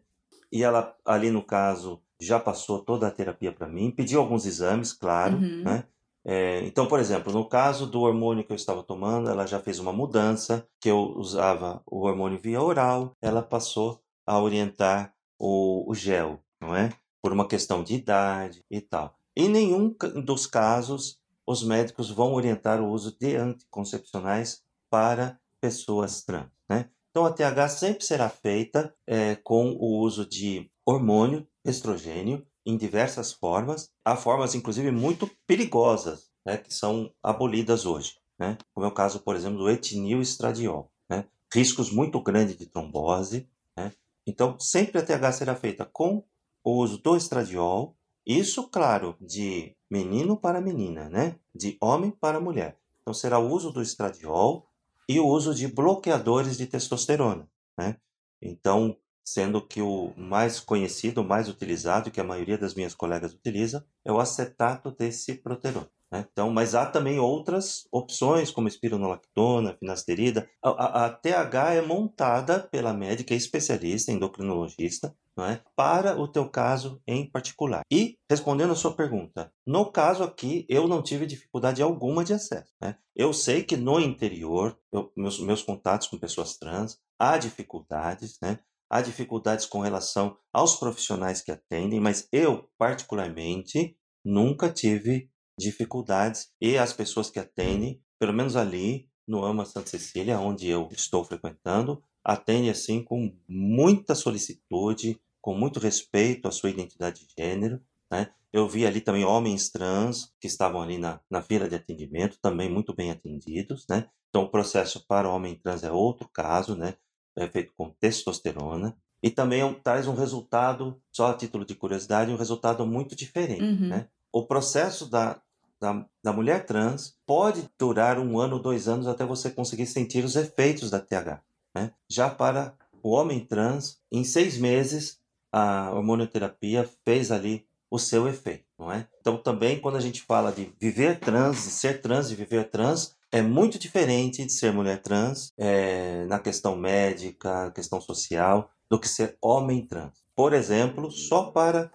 E ela, ali no caso, já passou toda a terapia para mim, pediu alguns exames, claro, Uhum. né? É, então, por exemplo, no caso do hormônio que eu estava tomando, ela já fez uma mudança, que eu usava o hormônio via oral, ela passou a orientar o, o gel, não é? Por uma questão de idade e tal. Em nenhum dos casos, os médicos vão orientar o uso de anticoncepcionais para pessoas trans, né? Então, a TH sempre será feita é, com o uso de hormônio estrogênio em diversas formas. Há formas, inclusive, muito perigosas, né, que são abolidas hoje, né? como é o caso, por exemplo, do etinil estradiol. Né? Riscos muito grandes de trombose. Né? Então, sempre a TH será feita com o uso do estradiol, isso, claro, de menino para menina, né? de homem para mulher. Então, será o uso do estradiol e o uso de bloqueadores de testosterona. Né? Então, sendo que o mais conhecido, o mais utilizado, que a maioria das minhas colegas utiliza, é o acetato de ciproterona. Né? Então, mas há também outras opções, como espironolactona, finasterida. A, a, a TH é montada pela médica especialista, endocrinologista, é? para o teu caso em particular. E, respondendo a sua pergunta, no caso aqui, eu não tive dificuldade alguma de acesso. Né? Eu sei que no interior, eu, meus, meus contatos com pessoas trans, há dificuldades, né? Há dificuldades com relação aos profissionais que atendem, mas eu, particularmente, nunca tive dificuldades e as pessoas que atendem, pelo menos ali no AMA Santa Cecília, onde eu estou frequentando, atendem assim com muita solicitude, com muito respeito à sua identidade de gênero, né? Eu vi ali também homens trans que estavam ali na, na fila de atendimento, também muito bem atendidos, né? Então, o processo para homem trans é outro caso, né? É feito com testosterona. E também é traz um resultado, só a título de curiosidade, um resultado muito diferente, Uhum. né? O processo da, da, da mulher trans pode durar um ano, dois anos, até você conseguir sentir os efeitos da TH. Né? Já para o homem trans, em seis meses, a hormonioterapia fez ali o seu efeito, não é? Então também quando a gente fala de viver trans, de ser trans e viver trans, é muito diferente de ser mulher trans é, na questão médica, questão social, do que ser homem trans. Por exemplo, só para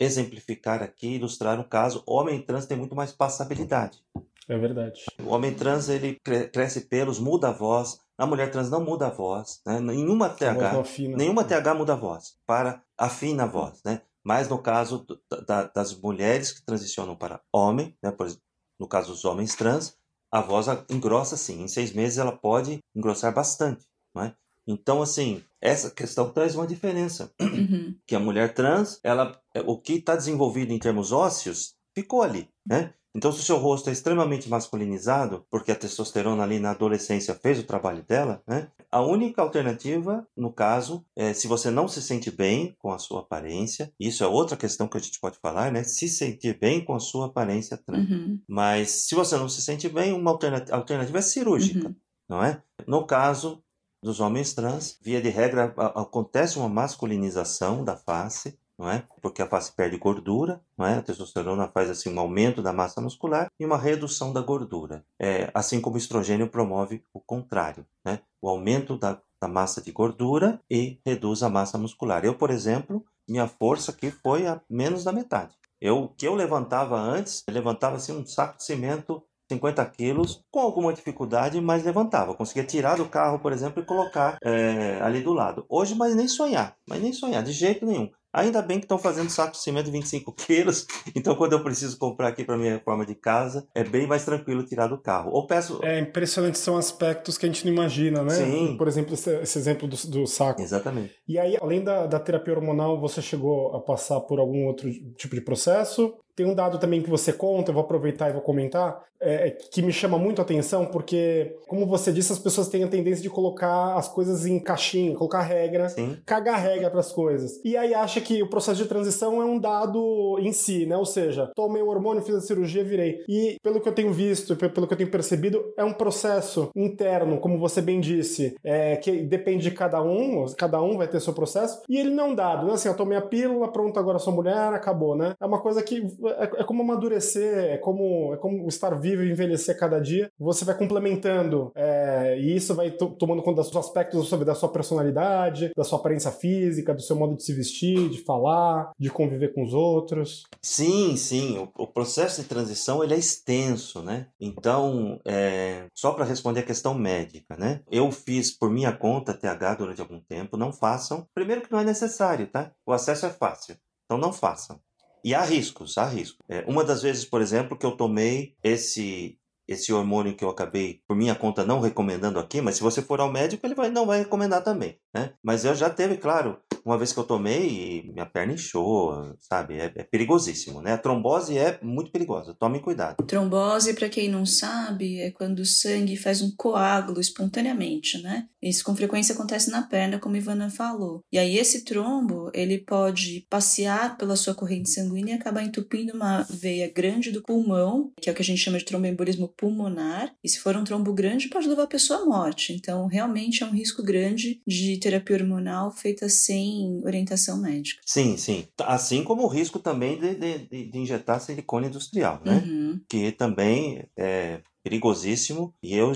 exemplificar aqui, ilustrar um caso, homem trans tem muito mais passabilidade. É verdade. O homem trans ele cre- cresce pelos, muda a voz. A mulher trans não muda a voz, né? Nenhuma TH, nenhuma TH muda a voz para afina a voz, né? Mas no caso da- das mulheres que transicionam para homem, né? Por no caso dos homens trans, a voz engrossa sim. Em seis meses ela pode engrossar bastante, não é? Então assim, essa questão traz uma diferença Uhum. que a mulher trans, ela, o que está desenvolvido em termos ósseos, ficou ali, né? Então, se o seu rosto é extremamente masculinizado, porque a testosterona ali na adolescência fez o trabalho dela, né? A única alternativa, no caso, é se você não se sente bem com a sua aparência, isso é outra questão que a gente pode falar, né? Se sentir bem com a sua aparência trans. Uhum. Mas se você não se sente bem, uma alternativa, alternativa é cirúrgica, Uhum. não é? No caso dos homens trans, via de regra, acontece uma masculinização da face, não é? Porque a face perde gordura, não é? A testosterona faz assim um aumento da massa muscular e uma redução da gordura. É, assim como o estrogênio promove o contrário, né? O aumento da, da massa de gordura e reduz a massa muscular. Eu, por exemplo, minha força aqui foi a menos da metade. Eu, o que eu levantava antes, eu levantava assim um saco de cimento 50 quilos, com alguma dificuldade, mas levantava. Conseguia tirar do carro, por exemplo, e colocar é, ali do lado. Hoje, mas nem sonhar, mas nem sonhar, de jeito nenhum. Ainda bem que estão fazendo saco de cimento de 25 quilos, então quando eu preciso comprar aqui para minha reforma de casa, é bem mais tranquilo tirar do carro. Ou peço. É impressionante, são aspectos que a gente não imagina, né? Sim. Por exemplo, esse, esse exemplo do, do saco. Exatamente. E aí, além da, da terapia hormonal, você chegou a passar por algum outro tipo de processo? Tem um dado também que você conta, eu vou aproveitar e vou comentar, é, que me chama muito a atenção, porque, como você disse, as pessoas têm a tendência de colocar as coisas em caixinha, colocar regra, Sim. cagar regra para as coisas. E aí acha que o processo de transição é um dado em si, né? Ou seja, tomei o hormônio, fiz a cirurgia, virei. E pelo que eu tenho visto, pe- pelo que eu tenho percebido, é um processo interno, como você bem disse, é, que depende de cada um, cada um vai ter seu processo, e ele não é um dado, né? Assim, eu tomei a pílula, pronto, agora sou mulher, acabou, né? É uma coisa que é, é como amadurecer, é como, é como estar vivo e envelhecer cada dia. Você vai complementando, é, e isso vai to- tomando conta dos aspectos da sua personalidade, da sua aparência física, do seu modo de se vestir, de falar, de conviver com os outros. Sim, sim. O, o processo de transição ele é extenso, né? Então, é, só para responder a questão médica, né? Eu fiz por minha conta TH durante algum tempo. Não façam. Primeiro que não é necessário, tá? O acesso é fácil. Então não façam. E há riscos, há riscos. É, uma das vezes, por exemplo, que eu tomei esse esse hormônio que eu acabei, por minha conta, não recomendando aqui, mas se você for ao médico, ele vai, não vai recomendar também, né? Mas eu já teve, claro, uma vez que eu tomei, minha perna inchou, sabe? É, é perigosíssimo, né? A trombose é muito perigosa, tome cuidado. Trombose, para quem não sabe, é quando o sangue faz um coágulo espontaneamente, né? Isso com frequência acontece na perna, como Ivana falou. E aí esse trombo, ele pode passear pela sua corrente sanguínea e acabar entupindo uma veia grande do pulmão, que é o que a gente chama de tromboembolismo pulmonar. E se for um trombo grande, pode levar a pessoa à morte. Então, realmente é um risco grande de terapia hormonal feita sem orientação médica. Sim, sim. Assim como o risco também de, de, de- injetar silicone industrial, né? Uhum. Que também é perigosíssimo. E eu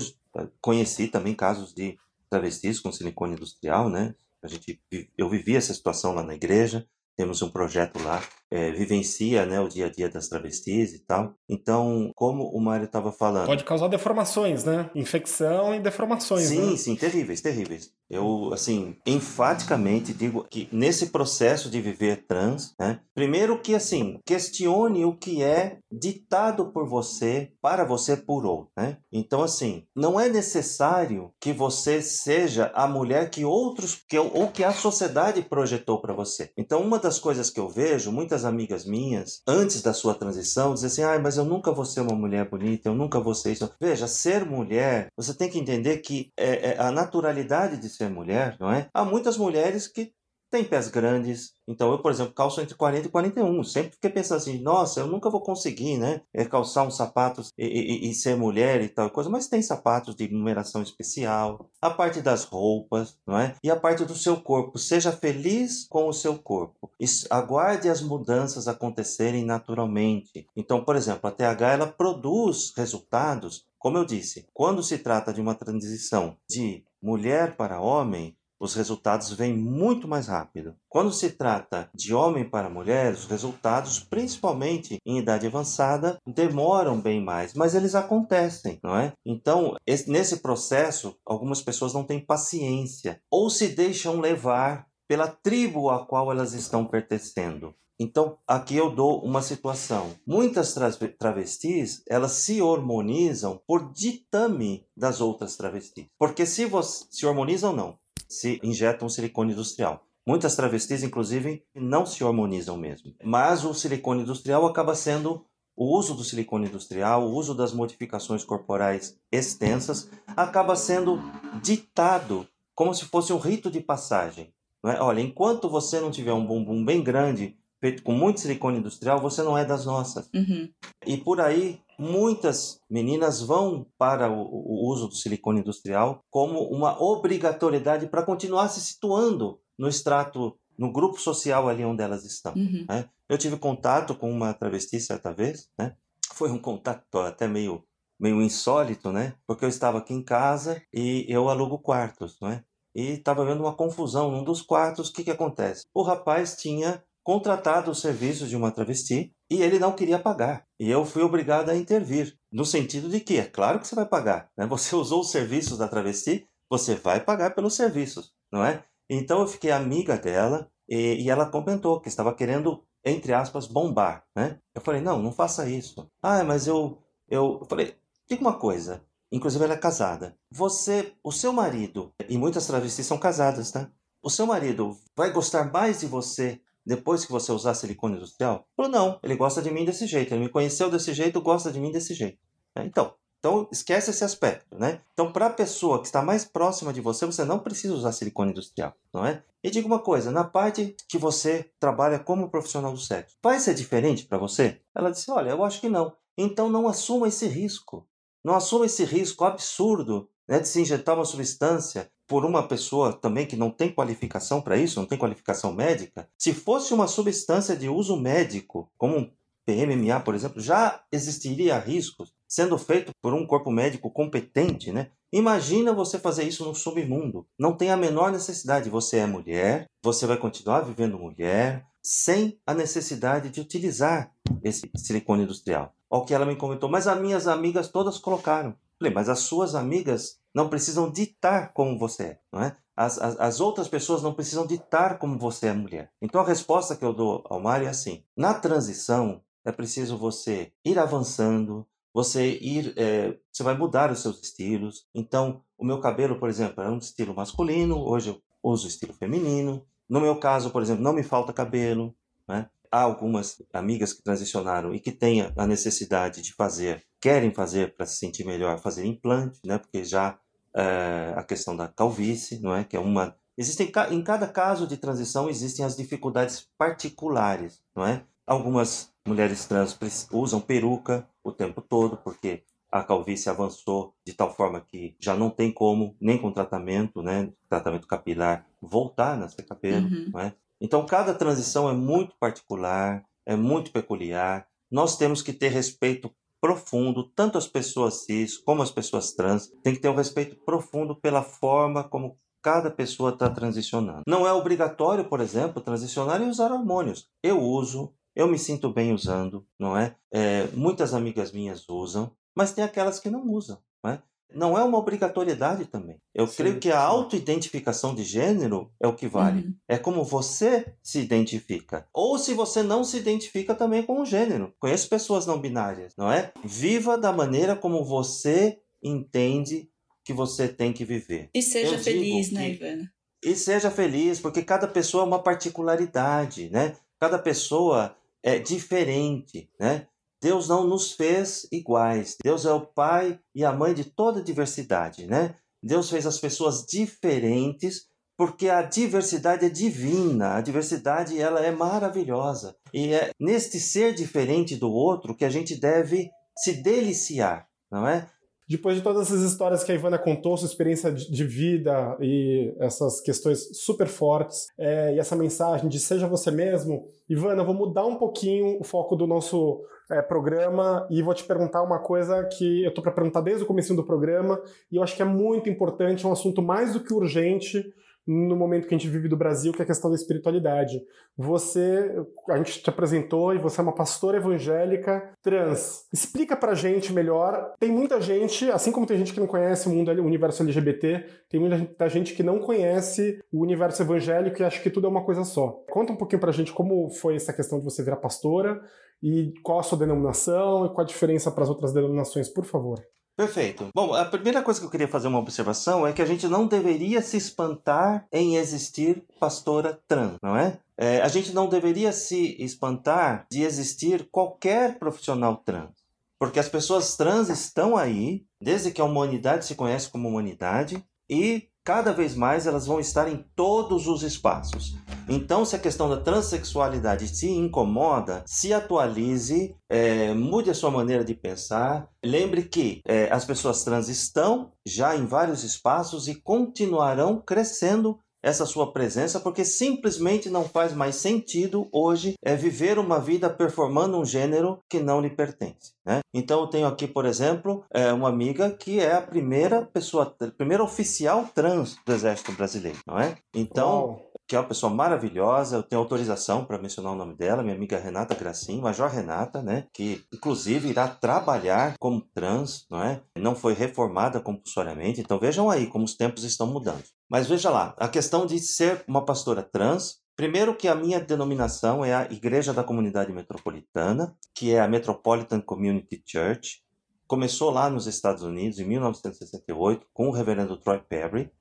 conheci também casos de travestis com silicone industrial, né? A gente, eu vivi essa situação lá na igreja. Temos um projeto lá, é, vivencia né, o dia a dia das travestis e tal. Então, como o Mário estava falando, Pode causar deformações, né? Infecção e deformações, Sim, né? sim, terríveis, terríveis. Eu, assim, enfaticamente digo que nesse processo de viver trans, né, primeiro que, assim, questione o que é ditado por você, para você, por outro, né? Então, assim, não é necessário que você seja a mulher que outros, que, ou que a sociedade projetou para você. Então, uma das coisas que eu vejo, muitas amigas minhas, antes da sua transição, dizem assim, ah, mas eu nunca vou ser uma mulher bonita, eu nunca vou ser isso. Veja, ser mulher, você tem que entender que é, é a naturalidade de ser mulher, não é? Há muitas mulheres que têm pés grandes. Então, eu, por exemplo, calço entre 40 e 41. Sempre fiquei pensando assim, nossa, eu nunca vou conseguir, né? é, calçar uns sapatos e, e- e ser mulher e tal coisa. Mas tem sapatos de numeração especial. A parte das roupas, não é? E a parte do seu corpo. Seja feliz com o seu corpo. Aguarde as mudanças acontecerem naturalmente. Então, por exemplo, a TH ela produz resultados, como eu disse, quando se trata de uma transição de mulher para homem, os resultados vêm muito mais rápido. Quando se trata de homem para mulher, os resultados, principalmente em idade avançada, demoram bem mais, mas eles acontecem, não é? Então, esse- nesse processo, algumas pessoas não têm paciência ou se deixam levar pela tribo a qual elas estão pertencendo. Então, aqui eu dou uma situação. Muitas tra- travestis, elas se hormonizam por ditame das outras travestis. Porque se você se hormonizam não, se injetam silicone industrial. Muitas travestis, inclusive, não se hormonizam mesmo. Mas o silicone industrial acaba sendo o uso do silicone industrial, o uso das modificações corporais extensas, acaba sendo ditado como se fosse um rito de passagem. É? Olha, enquanto você não tiver um bumbum bem grande, feito com muito silicone industrial, você não é das nossas. Uhum. E por aí, muitas meninas vão para o, o uso do silicone industrial como uma obrigatoriedade para continuar se situando no extrato, no grupo social ali onde elas estão. Uhum. né? Eu tive contato com uma travesti certa vez, né? Foi um contato até meio, meio insólito, né? Porque eu estava aqui em casa e eu alugo quartos, não é? E estava vendo uma confusão num dos quartos. O que, que acontece? O rapaz tinha contratado os serviços de uma travesti e ele não queria pagar. E eu fui obrigado a intervir, no sentido de que é claro que você vai pagar. Né? Você usou os serviços da travesti, você vai pagar pelos serviços, não é? Então eu fiquei amiga dela e, e ela comentou que estava querendo, entre aspas, bombar, né? Eu falei, não, não faça isso. Ah, mas eu, eu, eu falei, diga uma coisa. Inclusive ela é casada. Você, o seu marido, e muitas travestis são casadas, tá? O seu marido vai gostar mais de você depois que você usar silicone industrial? Falou, não, ele gosta de mim desse jeito. Ele me conheceu desse jeito, gosta de mim desse jeito. né? Então, então esquece esse aspecto, né? Então, para a pessoa que está mais próxima de você, você não precisa usar silicone industrial, não é? E diga uma coisa, na parte que você trabalha como profissional do sexo, vai ser diferente para você? Ela disse, olha, eu acho que não. Então não assuma esse risco. Não assuma esse risco absurdo né, de se injetar uma substância por uma pessoa também que não tem qualificação para isso, não tem qualificação médica. Se fosse uma substância de uso médico, como um PMMA, por exemplo, já existiria riscos sendo feito por um corpo médico competente, né? Imagina você fazer isso no submundo. Não tem a menor necessidade. Você é mulher, você vai continuar vivendo mulher, sem a necessidade de utilizar esse silicone industrial. Ao que ela me comentou, mas as minhas amigas todas colocaram. Mas as suas amigas não precisam ditar como você é, não é? As, as, as outras pessoas não precisam ditar como você é mulher. Então a resposta que eu dou ao Mário é assim: na transição é preciso você ir avançando, você ir, é, você vai mudar os seus estilos. Então, o meu cabelo, por exemplo, era um estilo masculino, hoje eu uso estilo feminino. No meu caso, por exemplo, não me falta cabelo. Né? Há algumas amigas que transicionaram e que têm a necessidade de fazer, querem fazer para se sentir melhor, fazer implante, né? porque já é, a questão da calvície, não é? que é uma Existem em cada caso de transição existem as dificuldades particulares, não é? Algumas mulheres trans usam peruca o tempo todo porque a calvície avançou de tal forma que já não tem como nem com tratamento, né, tratamento capilar voltar a nascer cabelo, Uhum. não é? Então cada transição é muito particular, é muito peculiar. Nós temos que ter respeito profundo, tanto as pessoas cis como as pessoas trans, tem que ter um respeito profundo pela forma como cada pessoa está transicionando. Não é obrigatório, por exemplo, transicionar e usar hormônios. Eu uso, eu me sinto bem usando, não é? É, muitas amigas minhas usam, mas tem aquelas que não usam, não é? Não é uma obrigatoriedade também. Eu Sim, creio que a autoidentificação de gênero é o que vale. Uhum. É como você se identifica. Ou se você não se identifica também com o gênero. Conheço pessoas não binárias, não é? Viva da maneira como você entende que você tem que viver. E seja Eu feliz, né, Ivana? E seja feliz, porque cada pessoa é uma particularidade, né? Cada pessoa é diferente, né? Deus não nos fez iguais. Deus é o pai e a mãe de toda a diversidade, né? Deus fez as pessoas diferentes porque a diversidade é divina, a diversidade ela é maravilhosa. E é neste ser diferente do outro que a gente deve se deliciar, não é? Depois de todas essas histórias que a Ivana contou, sua experiência de vida e essas questões super fortes, é, e essa mensagem de seja você mesmo, Ivana, vou mudar um pouquinho o foco do nosso é, programa e vou te perguntar uma coisa que eu estou para perguntar desde o começo do programa e eu acho que é muito importante, é um assunto mais do que urgente no momento que a gente vive do Brasil, que é a questão da espiritualidade. Você, a gente te apresentou e você é uma pastora evangélica trans. Explica pra gente melhor. Tem muita gente, assim como tem gente que não conhece o mundo, o universo LGBT, tem muita gente que não conhece o universo evangélico e acha que tudo é uma coisa só. Conta um pouquinho pra gente como foi essa questão de você virar pastora e qual a sua denominação e qual a diferença para as outras denominações, por favor. Perfeito. Bom, a primeira coisa que eu queria fazer uma observação é que a gente não deveria se espantar em existir pastora trans, não é? É, a gente não deveria se espantar de existir qualquer profissional trans. Porque as pessoas trans estão aí, desde que a humanidade se conhece como humanidade, e cada vez mais elas vão estar em todos os espaços. Então, se a questão da transexualidade te incomoda, se atualize, é, mude a sua maneira de pensar. Lembre que é, as pessoas trans estão já em vários espaços e continuarão crescendo essa sua presença, porque simplesmente não faz mais sentido hoje é viver uma vida performando um gênero que não lhe pertence. Né? Então eu tenho aqui, por exemplo, é, uma amiga que é a primeira pessoa, a primeira oficial trans do Exército Brasileiro, não é? Então Uau. Que é uma pessoa maravilhosa, eu tenho autorização para mencionar o nome dela, minha amiga Renata Gracin, Major Renata, né, que inclusive irá trabalhar como trans, não é? Não foi reformada compulsoriamente, então vejam aí como os tempos estão mudando. Mas veja lá, a questão de ser uma pastora trans, primeiro que a minha denominação é a Igreja da Comunidade Metropolitana, que é a Metropolitan Community Church. Começou lá nos Estados Unidos em 1968 com o reverendo Troy Perry.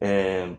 É,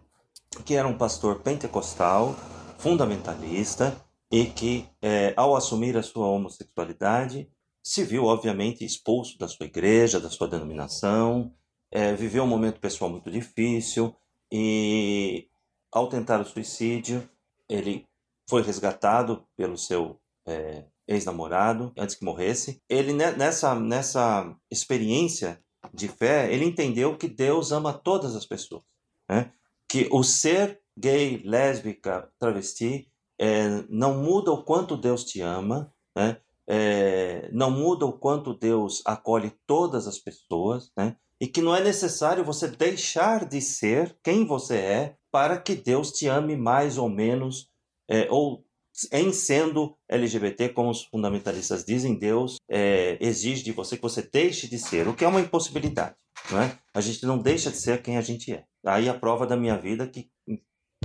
que era um pastor pentecostal, fundamentalista, e que, eh, ao assumir a sua homossexualidade, se viu, obviamente, expulso da sua igreja, da sua denominação, eh, viveu um momento pessoal muito difícil, e, ao tentar o suicídio, ele foi resgatado pelo seu eh, ex-namorado, antes que morresse. Ele, ne- nessa, nessa experiência de fé, ele entendeu que Deus ama todas as pessoas, né? Que o ser gay, lésbica, travesti é, não muda o quanto Deus te ama, né? É, não muda o quanto Deus acolhe todas as pessoas, né? e que não é necessário você deixar de ser quem você é para que Deus te ame mais ou menos, é, ou em sendo LGBT, como os fundamentalistas dizem, Deus é, exige de você que você deixe de ser, o que é uma impossibilidade. Não é? A gente não deixa de ser quem a gente é. Aí a prova da minha vida que,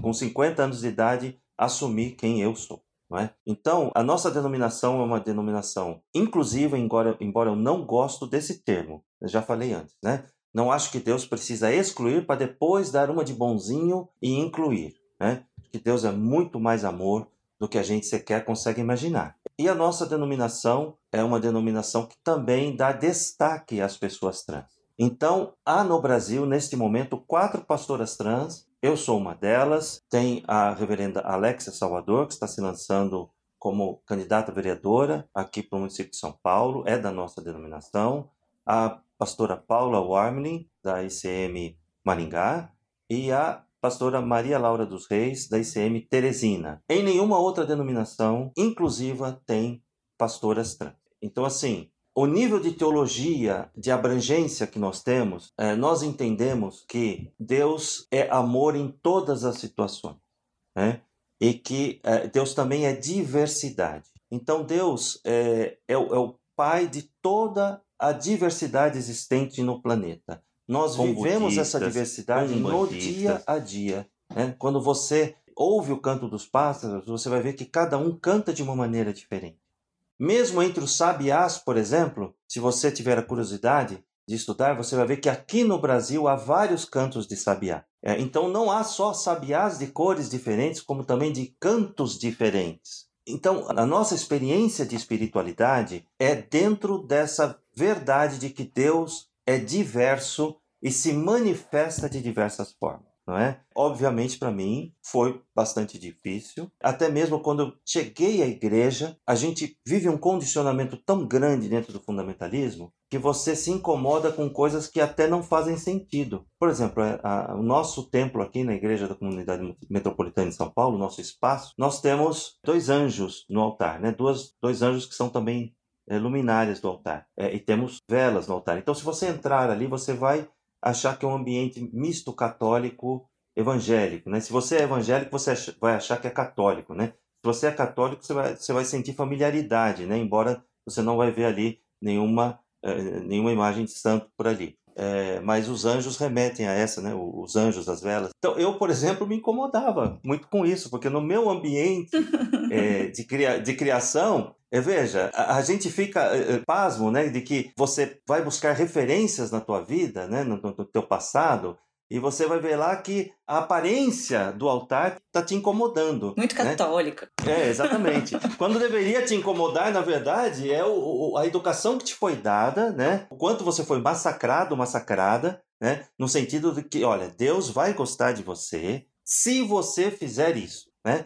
com 50 anos de idade, assumi quem eu sou. É? Então, a nossa denominação é uma denominação inclusiva, embora, embora eu não gosto desse termo. Eu já falei antes, né? Não acho que Deus precisa excluir para depois dar uma de bonzinho e incluir, né? que Deus é muito mais amor do que a gente sequer consegue imaginar. E a nossa denominação é uma denominação que também dá destaque às pessoas trans. Então, há no Brasil, neste momento, quatro pastoras trans. Eu sou uma delas. Tem a reverenda Alexia Salvador, que está se lançando como candidata vereadora aqui para o município de São Paulo, é da nossa denominação. A pastora Paula Warmling, da ICM Maringá, e a pastora Maria Laura dos Reis, da ICM Teresina. Em nenhuma outra denominação inclusiva tem pastoras trans. Então, assim, o nível de teologia, de abrangência que nós temos, eh, nós entendemos que Deus é amor em todas as situações. Né? E que eh, Deus também é diversidade. Então, Deus é, é, é o Pai de toda a diversidade existente no planeta. Nós Com vivemos essa diversidade no dia a dia. né? Quando você ouve o canto dos pássaros, você vai ver que cada um canta de uma maneira diferente. Mesmo entre os sabiás, por exemplo, se você tiver a curiosidade de estudar, você vai ver que aqui no Brasil há vários cantos de sabiá. É, então não há só sabiás de cores diferentes, como também de cantos diferentes. Então, a nossa experiência de espiritualidade é dentro dessa verdade de que Deus é diverso e se manifesta de diversas formas, não é? Obviamente para mim foi bastante difícil, até mesmo quando eu cheguei à igreja, a gente vive um condicionamento tão grande dentro do fundamentalismo que você se incomoda com coisas que até não fazem sentido. Por exemplo, a- a- o nosso templo aqui na igreja da comunidade metropolitana de São Paulo, nosso espaço, nós temos dois anjos no altar, né? Duas, dois anjos que são também é, luminárias do altar. É, e temos velas no altar. Então, se você entrar ali, você vai achar que é um ambiente misto católico evangélico. Né? Se você é evangélico, você vai achar que é católico. Né? Se você é católico, você vai, você vai sentir familiaridade, né? embora você não vai ver ali nenhuma, eh, nenhuma imagem de santo por ali. É, mas os anjos remetem a essa, né? Os anjos das velas. Então, eu, por exemplo, me incomodava muito com isso, porque no meu ambiente é, de, cria- de criação, é, veja, a, a gente fica é, é, pasmo, né, de que você vai buscar referências na tua vida, né, no, no- no teu passado, e você vai ver lá que a aparência do altar está te incomodando. Muito né? católica. É, exatamente. Quando deveria te incomodar, na verdade, é o, a educação que te foi dada, né? O quanto você foi massacrado, massacrada, né? No sentido de que, olha, Deus vai gostar de você se você fizer isso, né?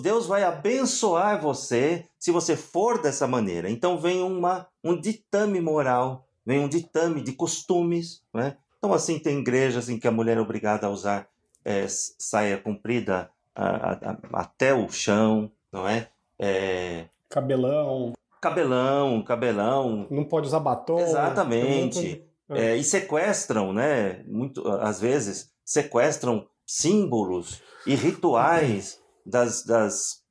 Deus vai abençoar você se você for dessa maneira. Então vem uma, um ditame moral, vem um ditame de costumes, né? Então assim tem igrejas em que a mulher é obrigada a usar s- saia comprida a- a- a- até o chão, não é? É, Cabelão, cabelão, cabelão, não pode usar batom. Exatamente. é, e sequestram, né? Muito, às vezes sequestram símbolos e rituais das, das,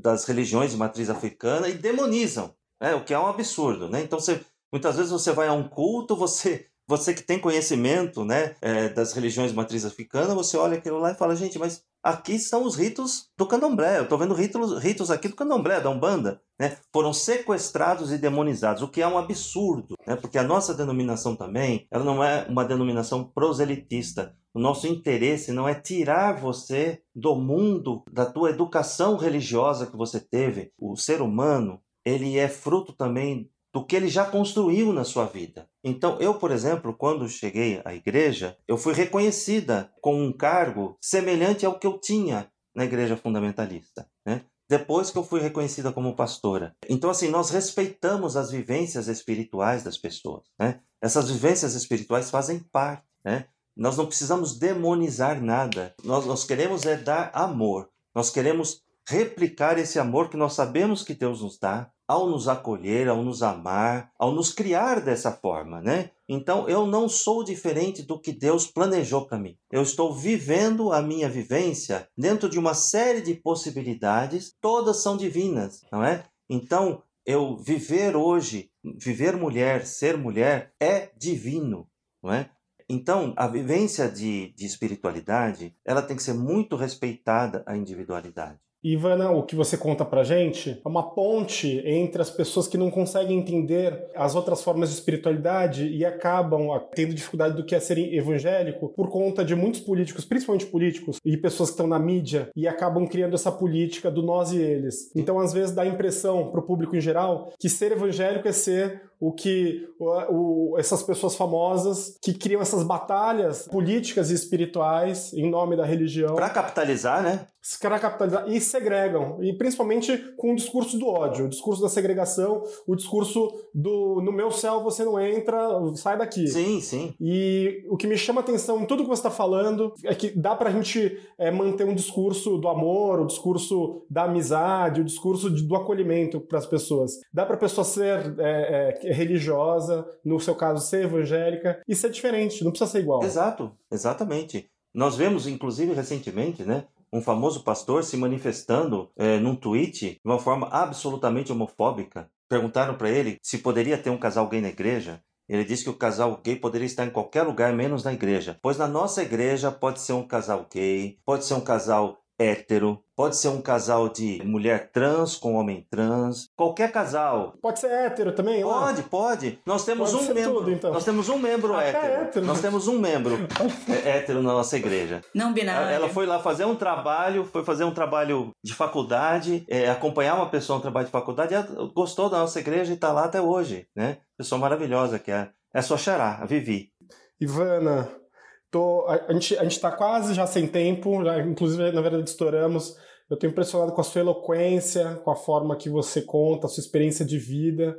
das religiões de matriz africana e demonizam, né? O que é um absurdo, né? Então você, muitas vezes você vai a um culto, você você que tem conhecimento, né, é, das religiões matriz africana, você olha aquilo lá e fala, gente, mas aqui são os ritos do candomblé. Eu estou vendo ritos, ritos aqui do candomblé, da Umbanda, né? Foram sequestrados e demonizados, o que é um absurdo, né? Porque a nossa denominação também, ela não é uma denominação proselitista. O nosso interesse não é tirar você do mundo, da tua educação religiosa que você teve. O ser humano, ele é fruto também do que ele já construiu na sua vida. Então, eu, por exemplo, quando cheguei à igreja, eu fui reconhecida com um cargo semelhante ao que eu tinha na igreja fundamentalista, né? Depois que eu fui reconhecida como pastora. Então, assim, nós respeitamos as vivências espirituais das pessoas, né? Essas vivências espirituais fazem parte, né? Nós não precisamos demonizar nada. Nós, nós queremos é dar amor. Nós queremos replicar esse amor que nós sabemos que Deus nos dá ao nos acolher, ao nos amar, ao nos criar dessa forma, né? Então eu não sou diferente do que Deus planejou para mim. Eu estou vivendo a minha vivência dentro de uma série de possibilidades, todas são divinas, não é? Então eu viver hoje, viver mulher, ser mulher é divino, não é? Então, a vivência de, de espiritualidade, ela tem que ser muito respeitada a individualidade. Ivana, o que você conta pra gente é uma ponte entre as pessoas que não conseguem entender as outras formas de espiritualidade e acabam ah, tendo dificuldade do que é ser evangélico por conta de muitos políticos, principalmente políticos e pessoas que estão na mídia e acabam criando essa política do nós e eles. Então, às vezes, dá a impressão pro público em geral que ser evangélico é ser o que o, o, essas pessoas famosas que criam essas batalhas políticas e espirituais em nome da religião. Para capitalizar, né? Para capitalizar e segregam, e principalmente com o discurso do ódio, o discurso da segregação, o discurso do no meu céu você não entra, sai daqui. Sim, sim. E o que me chama atenção em tudo que você está falando é que dá para a gente é, manter um discurso do amor, o discurso da amizade, o discurso de, do acolhimento para as pessoas. Dá para a pessoa ser é, é, religiosa, no seu caso ser evangélica, e ser diferente, não precisa ser igual. Exato, exatamente. Nós vemos, inclusive, recentemente, né, um famoso pastor se manifestando é, num tweet de uma forma absolutamente homofóbica. Perguntaram para ele se poderia ter um casal gay na igreja. Ele disse que o casal gay poderia estar em qualquer lugar menos na igreja. Pois na nossa igreja pode ser um casal gay, pode ser um casal hétero, pode ser um casal de mulher trans com homem trans, qualquer casal. Pode ser hétero também? lá? Pode, pode. Nós temos Pode um ser membro. tudo, então. Nós temos um membro Até hétero. hétero. Nós temos um membro é, hétero na nossa igreja. Não binário. Ela foi lá fazer um trabalho, foi fazer um trabalho de faculdade, é, acompanhar uma pessoa no trabalho de faculdade, ela gostou da nossa igreja e está lá até hoje, né? Pessoa maravilhosa que é. É sua xará, a Vivi. Ivana, tô, a, a gente, a gente tá quase já sem tempo, já, inclusive, na verdade, estouramos. Eu tô impressionado com a sua eloquência, com a forma que você conta, a sua experiência de vida,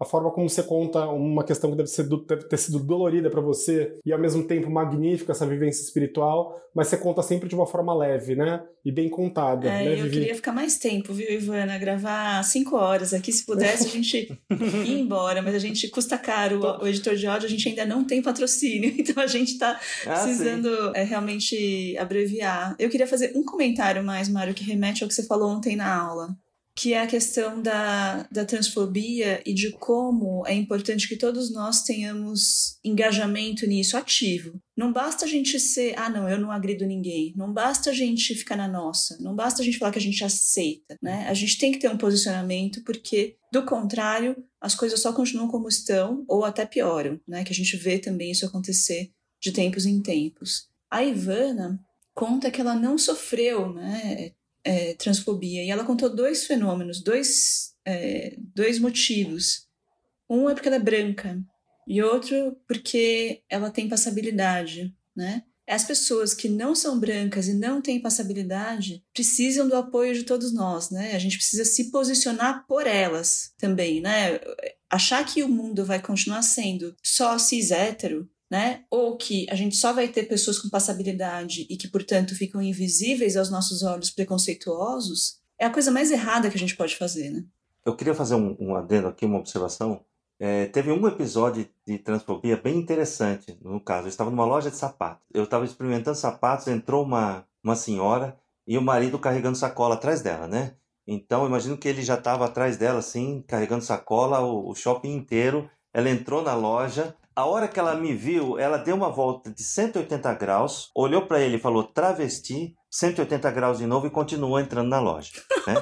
a forma como você conta uma questão que deve, ser, deve ter sido dolorida para você e ao mesmo tempo magnífica essa vivência espiritual, mas você conta sempre de uma forma leve, né? E bem contada, É, né, eu Vivi? queria ficar mais tempo, viu, Ivana? Gravar cinco horas aqui. Se pudesse, a gente ir embora, mas a gente custa caro. O, o editor de áudio, a gente ainda não tem patrocínio, então a gente tá Ah, precisando é, realmente abreviar. Eu queria fazer um comentário mais, Mário, que remete ao que você falou ontem na aula. Que é a questão da, da transfobia e de como é importante que todos nós tenhamos engajamento nisso ativo. Não basta a gente ser, ah, não, eu não agrido ninguém. Não basta a gente ficar na nossa. Não basta a gente falar que a gente aceita, né? A gente tem que ter um posicionamento, porque, do contrário, as coisas só continuam como estão ou até pioram, né? Que a gente vê também isso acontecer de tempos em tempos. A Ivana conta que ela não sofreu, né? É, transfobia. E ela contou dois fenômenos, dois, é, dois motivos. Um é porque ela é branca e outro porque ela tem passabilidade, né? As pessoas que não são brancas e não têm passabilidade precisam do apoio de todos nós, né? A gente precisa se posicionar por elas também, né? Achar que o mundo vai continuar sendo só cis hétero né? Ou que a gente só vai ter pessoas com passabilidade e que, portanto, ficam invisíveis aos nossos olhos preconceituosos, é a coisa mais errada que a gente pode fazer, né? Eu queria fazer um, um adendo aqui, uma observação. É, teve um episódio de transfobia bem interessante, no caso. Eu estava numa loja de sapatos. Eu estava experimentando sapatos, entrou uma, uma senhora e o marido carregando sacola atrás dela, né? Então, imagino que ele já estava atrás dela, assim, carregando sacola, o, o shopping inteiro. Ela entrou na loja. A hora que ela me viu, ela deu uma volta de 180 graus, olhou para ele e falou travesti, 180 graus de novo e continuou entrando na loja, né?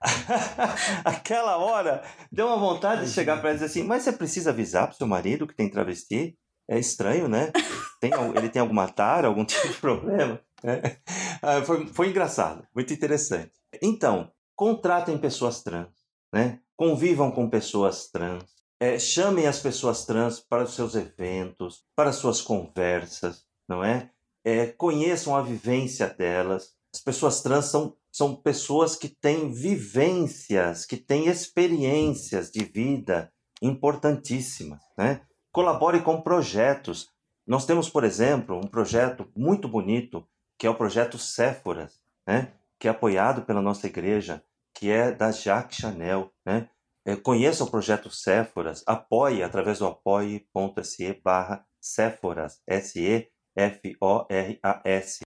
Aquela hora deu uma vontade de chegar para ela e dizer assim: Mas você precisa avisar pro seu marido que tem travesti? É estranho, né? Tem, ele tem alguma tara, algum tipo de problema? Ah, foi, foi engraçado, muito interessante. Então, contratem pessoas trans, né? Convivam com pessoas trans. É, chamem as pessoas trans para os seus eventos, para as suas conversas, não é? É, conheçam a vivência delas. As pessoas trans são, são pessoas que têm vivências, que têm experiências de vida importantíssimas, né? Colabore com projetos. Nós temos, por exemplo, um projeto muito bonito, que é o projeto Séforas, né? que é apoiado pela nossa igreja, que é da Jacques Chanel. Né? É, conheça o projeto Séforas, apoie através do apoie.se barra Séforas, S-E-F-O-R-A-S.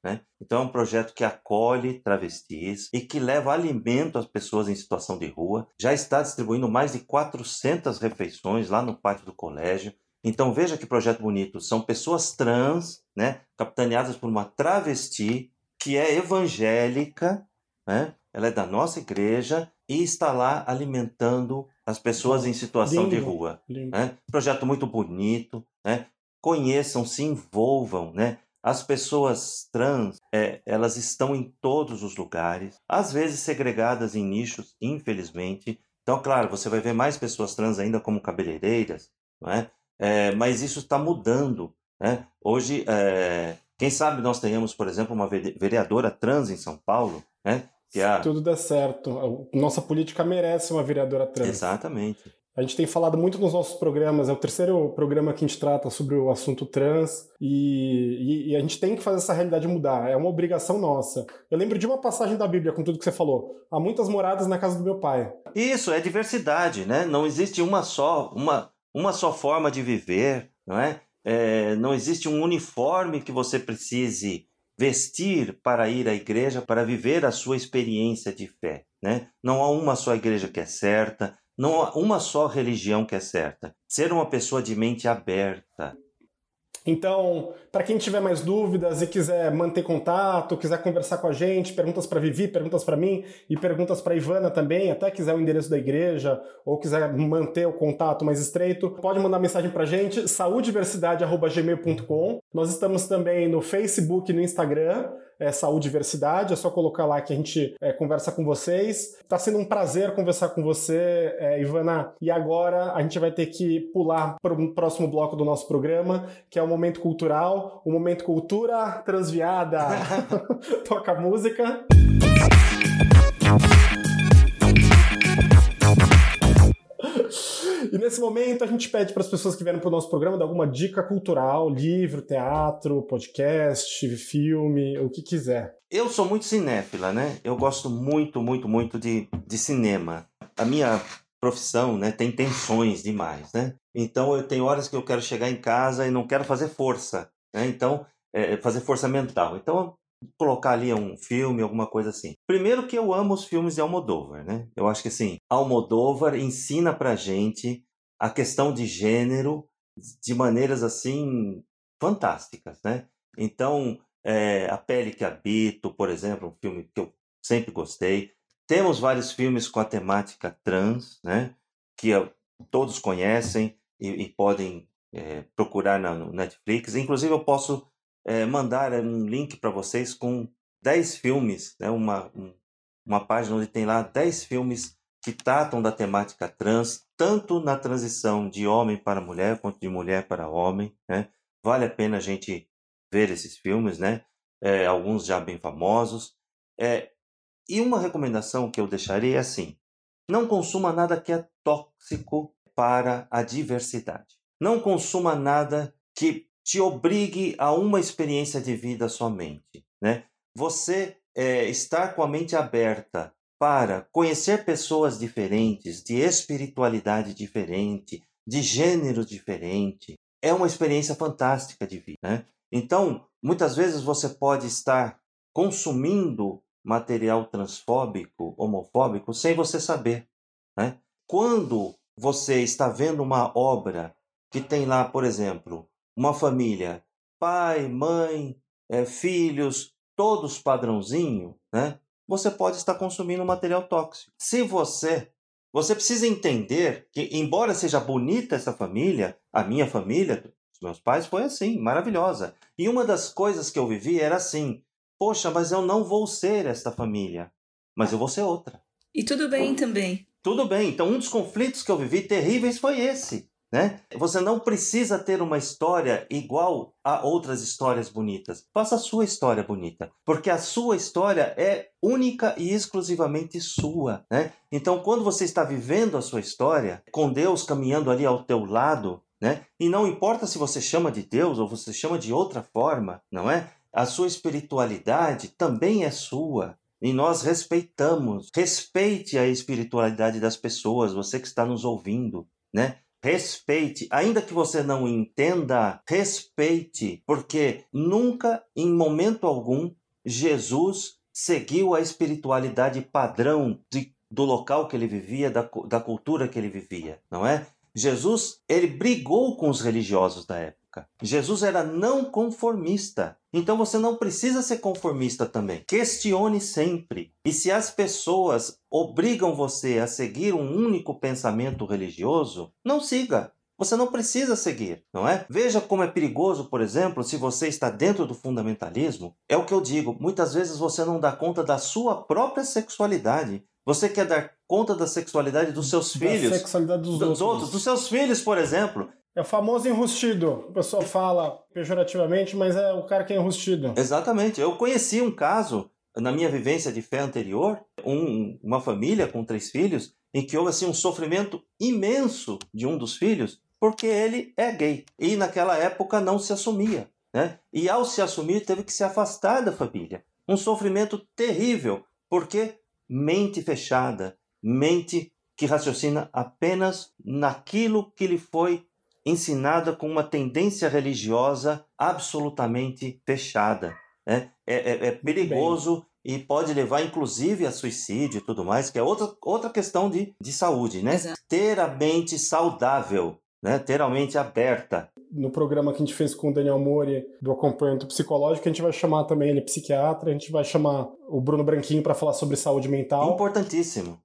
Né? Então é um projeto que acolhe travestis e que leva alimento às pessoas em situação de rua. Já está distribuindo mais de 400 refeições lá no pátio do colégio. Então veja que projeto bonito. São pessoas trans, né, capitaneadas por uma travesti que é evangélica, né, ela é da nossa igreja e está lá alimentando as pessoas em situação de Lindo. rua. Lindo. né? Projeto muito bonito, né? Conheçam, se envolvam, né? As pessoas trans, é, elas estão em todos os lugares, às vezes segregadas em nichos, infelizmente. Então, claro, você vai ver mais pessoas trans ainda como cabeleireiras, não é? É, mas isso está mudando, né? Hoje, é, quem sabe nós tenhamos, por exemplo, uma vere- vereadora trans em São Paulo, né? A... Tudo dá certo. Nossa política merece uma vereadora trans. Exatamente. A gente tem falado muito nos nossos programas, é o terceiro programa que a gente trata sobre o assunto trans, e, e- e a gente tem que fazer essa realidade mudar, é uma obrigação nossa. Eu lembro de uma passagem da Bíblia com tudo que você falou: há muitas moradas na casa do meu pai. Isso é diversidade, né? Não existe uma só, uma, uma só forma de viver, não é? É, não existe um uniforme que você precise vestir para ir à igreja, para viver a sua experiência de fé, né? Não há uma só igreja que é certa, não há uma só religião que é certa. Ser uma pessoa de mente aberta. Então, para quem tiver mais dúvidas e quiser manter contato, quiser conversar com a gente, perguntas para Vivi, perguntas para mim e perguntas para Ivana também, até quiser o endereço da igreja ou quiser manter o contato mais estreito, pode mandar mensagem para a gente, saudiversidade@gmail.com. Nós estamos também no Facebook e no Instagram, é Saúde e Diversidade, é só colocar lá que a gente é, conversa com vocês. Tá sendo um prazer conversar com você, é, Ivana. E agora a gente vai ter que pular para o próximo bloco do nosso programa, que é o Momento Cultural, o Momento Cultura Transviada. Toca a música. E nesse momento a gente pede para as pessoas que vieram para o nosso programa dar alguma dica cultural, livro, teatro, podcast, filme, o que quiser. Eu sou muito cinéfila, né? Eu gosto muito, muito, muito de, de cinema. A minha profissão, né, tem tensões demais, né? Então eu tenho horas que eu quero chegar em casa e não quero fazer força, né? Então, é, fazer força mental. Então, colocar ali um filme, alguma coisa assim. Primeiro que eu amo os filmes de Almodóvar, né? Eu acho que assim, Almodóvar ensina pra gente a questão de gênero de maneiras assim fantásticas, né? Então, é, A Pele que Habito, por exemplo, um filme que eu sempre gostei. Temos vários filmes com a temática trans, né? Que eu- todos conhecem e, e podem é, procurar na, no Netflix. Inclusive, eu posso é, mandar um link para vocês com 10 filmes, né? uma, um- uma página onde tem lá 10 filmes que tratam da temática trans, tanto na transição de homem para mulher, quanto de mulher para homem. Né? Vale a pena a gente ver esses filmes, né? É, alguns já bem famosos. É, e uma recomendação que eu deixaria é assim: não consuma nada que é tóxico para a diversidade. Não consuma nada que te obrigue a uma experiência de vida somente. Né? Você é, estar com a mente aberta para conhecer pessoas diferentes, de espiritualidade diferente, de gênero diferente, é uma experiência fantástica de vida. Né? Então, muitas vezes você pode estar consumindo material transfóbico, homofóbico, sem você saber. Né? Quando você está vendo uma obra que tem lá, por exemplo, uma família, pai, mãe, eh, filhos, todos padrãozinho, né? Você pode estar consumindo material tóxico. Se você, você precisa entender que, embora seja bonita essa família, a minha família, os meus pais foi assim, maravilhosa. E uma das coisas que eu vivi era assim: poxa, mas eu não vou ser esta família, mas eu vou ser outra. E tudo bem também. Tudo bem, então um dos conflitos que eu vivi terríveis foi esse. Né? Você não precisa ter uma história igual a outras histórias bonitas. Faça a sua história bonita, porque a sua história é única e exclusivamente sua. Né? Então, quando você está vivendo a sua história, com Deus caminhando ali ao teu lado, né? e não importa se você chama de Deus ou você chama de outra forma, não é? A sua espiritualidade também é sua. E nós respeitamos. Respeite a espiritualidade das pessoas, você que está nos ouvindo, né? Respeite, ainda que você não entenda, respeite, porque nunca, em momento algum, Jesus seguiu a espiritualidade padrão de, do local que ele vivia, da, da cultura que ele vivia, não é? Jesus, ele brigou com os religiosos da época. Época. Jesus era não conformista. Então você não precisa ser conformista também. Questione sempre. E se as pessoas obrigam você a seguir um único pensamento religioso, não siga. Você não precisa seguir, não é? Veja como é perigoso, por exemplo, se você está dentro do fundamentalismo. É o que eu digo, muitas vezes você não dá conta da sua própria sexualidade. Você quer dar conta da sexualidade dos seus Da filhos, sexualidade dos, dos outros, dos seus filhos, por exemplo. É o famoso enrustido. O pessoal fala pejorativamente, mas é o cara que é enrustido. Exatamente. Eu conheci um caso na minha vivência de fé anterior, um- uma família com três filhos, em que houve assim um sofrimento imenso de um dos filhos, porque ele é gay e naquela época não se assumia, né? E ao se assumir teve que se afastar da família. Um sofrimento terrível, porque mente fechada, mente que raciocina apenas naquilo que lhe foi ensinada com uma tendência religiosa absolutamente fechada. Né? É, é- é perigoso e pode levar, inclusive, a suicídio e tudo mais, que é outra, outra questão de, de saúde. Né? Exato. Ter a mente saudável, né? ter a mente aberta. No programa que a gente fez com o Daniel Mori, do acompanhamento psicológico, a gente vai chamar também ele psiquiatra, a gente vai chamar o Bruno Branquinho para falar sobre saúde mental. Importantíssimo.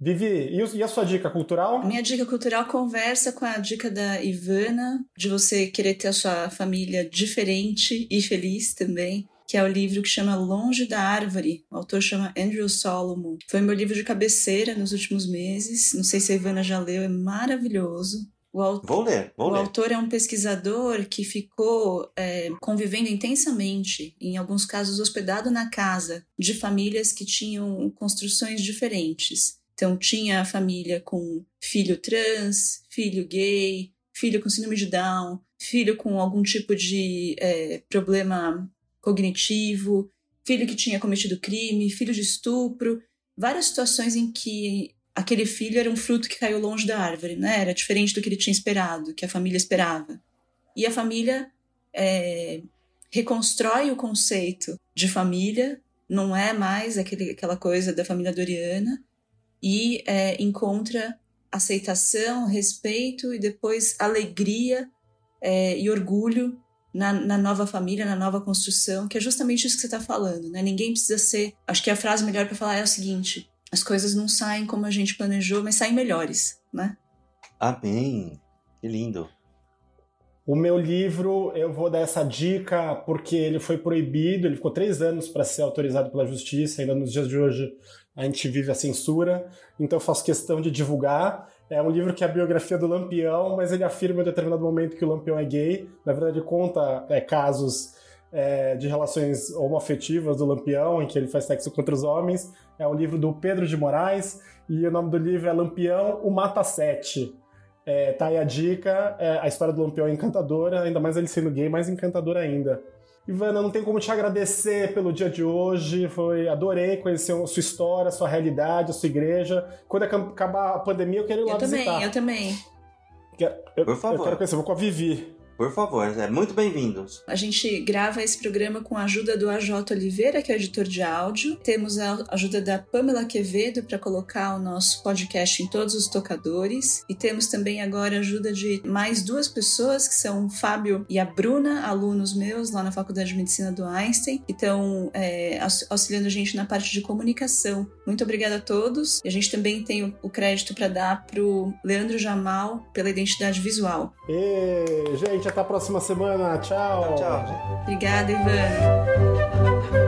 Vivi, e e a sua dica cultural? Minha dica cultural conversa com a dica da Ivana, de você querer ter a sua família diferente e feliz também, que é o livro que chama Longe da Árvore. O autor chama Andrew Solomon. Foi meu livro de cabeceira nos últimos meses. Não sei se a Ivana já leu, é maravilhoso. O autor Vou ler, vou o ler. autor é um pesquisador que ficou é, convivendo intensamente, em alguns casos hospedado na casa de famílias que tinham construções diferentes. Então, tinha a família com filho trans, filho gay, filho com síndrome de Down, filho com algum tipo de é, problema cognitivo, filho que tinha cometido crime, filho de estupro, várias situações em que aquele filho era um fruto que caiu longe da árvore, né? Era diferente do que ele tinha esperado, que a família esperava. E a família é, reconstrói o conceito de família, não é mais aquele, aquela coisa da família doriana, e é, encontra aceitação, respeito e depois alegria é, e orgulho na, na nova família, na nova construção, que é justamente isso que você está falando, né? Ninguém precisa ser. Acho que a frase melhor para falar é o seguinte: as coisas não saem como a gente planejou, mas saem melhores, né? Amém. Que lindo. O meu livro, eu vou dar essa dica porque ele foi proibido, ele ficou três anos para ser autorizado pela justiça, ainda nos dias de hoje a gente vive a censura, então eu faço questão de divulgar. É um livro que é a biografia do Lampião, mas ele afirma em determinado momento que o Lampião é gay. Na verdade, conta é, casos é, de relações homoafetivas do Lampião, em que ele faz sexo contra os homens. É um livro do Pedro de Moraes, e o nome do livro é Lampião, o Mata Sete. É, tá aí a dica. É, a história do Lampião é encantadora, ainda mais ele sendo gay, mais encantadora ainda. Ivana, não tem como te agradecer pelo dia de hoje. Foi, adorei conhecer a sua história, a sua realidade, a sua igreja. Quando acabar a pandemia, eu quero ir lá Eu também, visitar. eu também. Quero- eu, Por favor. eu quero conhecer, eu vou com a Vivi. Por favor, é muito bem-vindos. A gente grava esse programa com a ajuda do AJ Oliveira, que é o editor de áudio. Temos a ajuda da Pamela Quevedo para colocar o nosso podcast em todos os tocadores. E temos também agora a ajuda de mais duas pessoas, que são o Fábio e a Bruna, alunos meus lá na Faculdade de Medicina do Einstein, que estão é, aux- auxiliando a gente na parte de comunicação. Muito obrigada a todos. E a gente também tem o- o crédito para dar para o Leandro Jamal pela identidade visual. E, gente, até a próxima semana. Tchau. Tchau, gente. Obrigada, Ivana.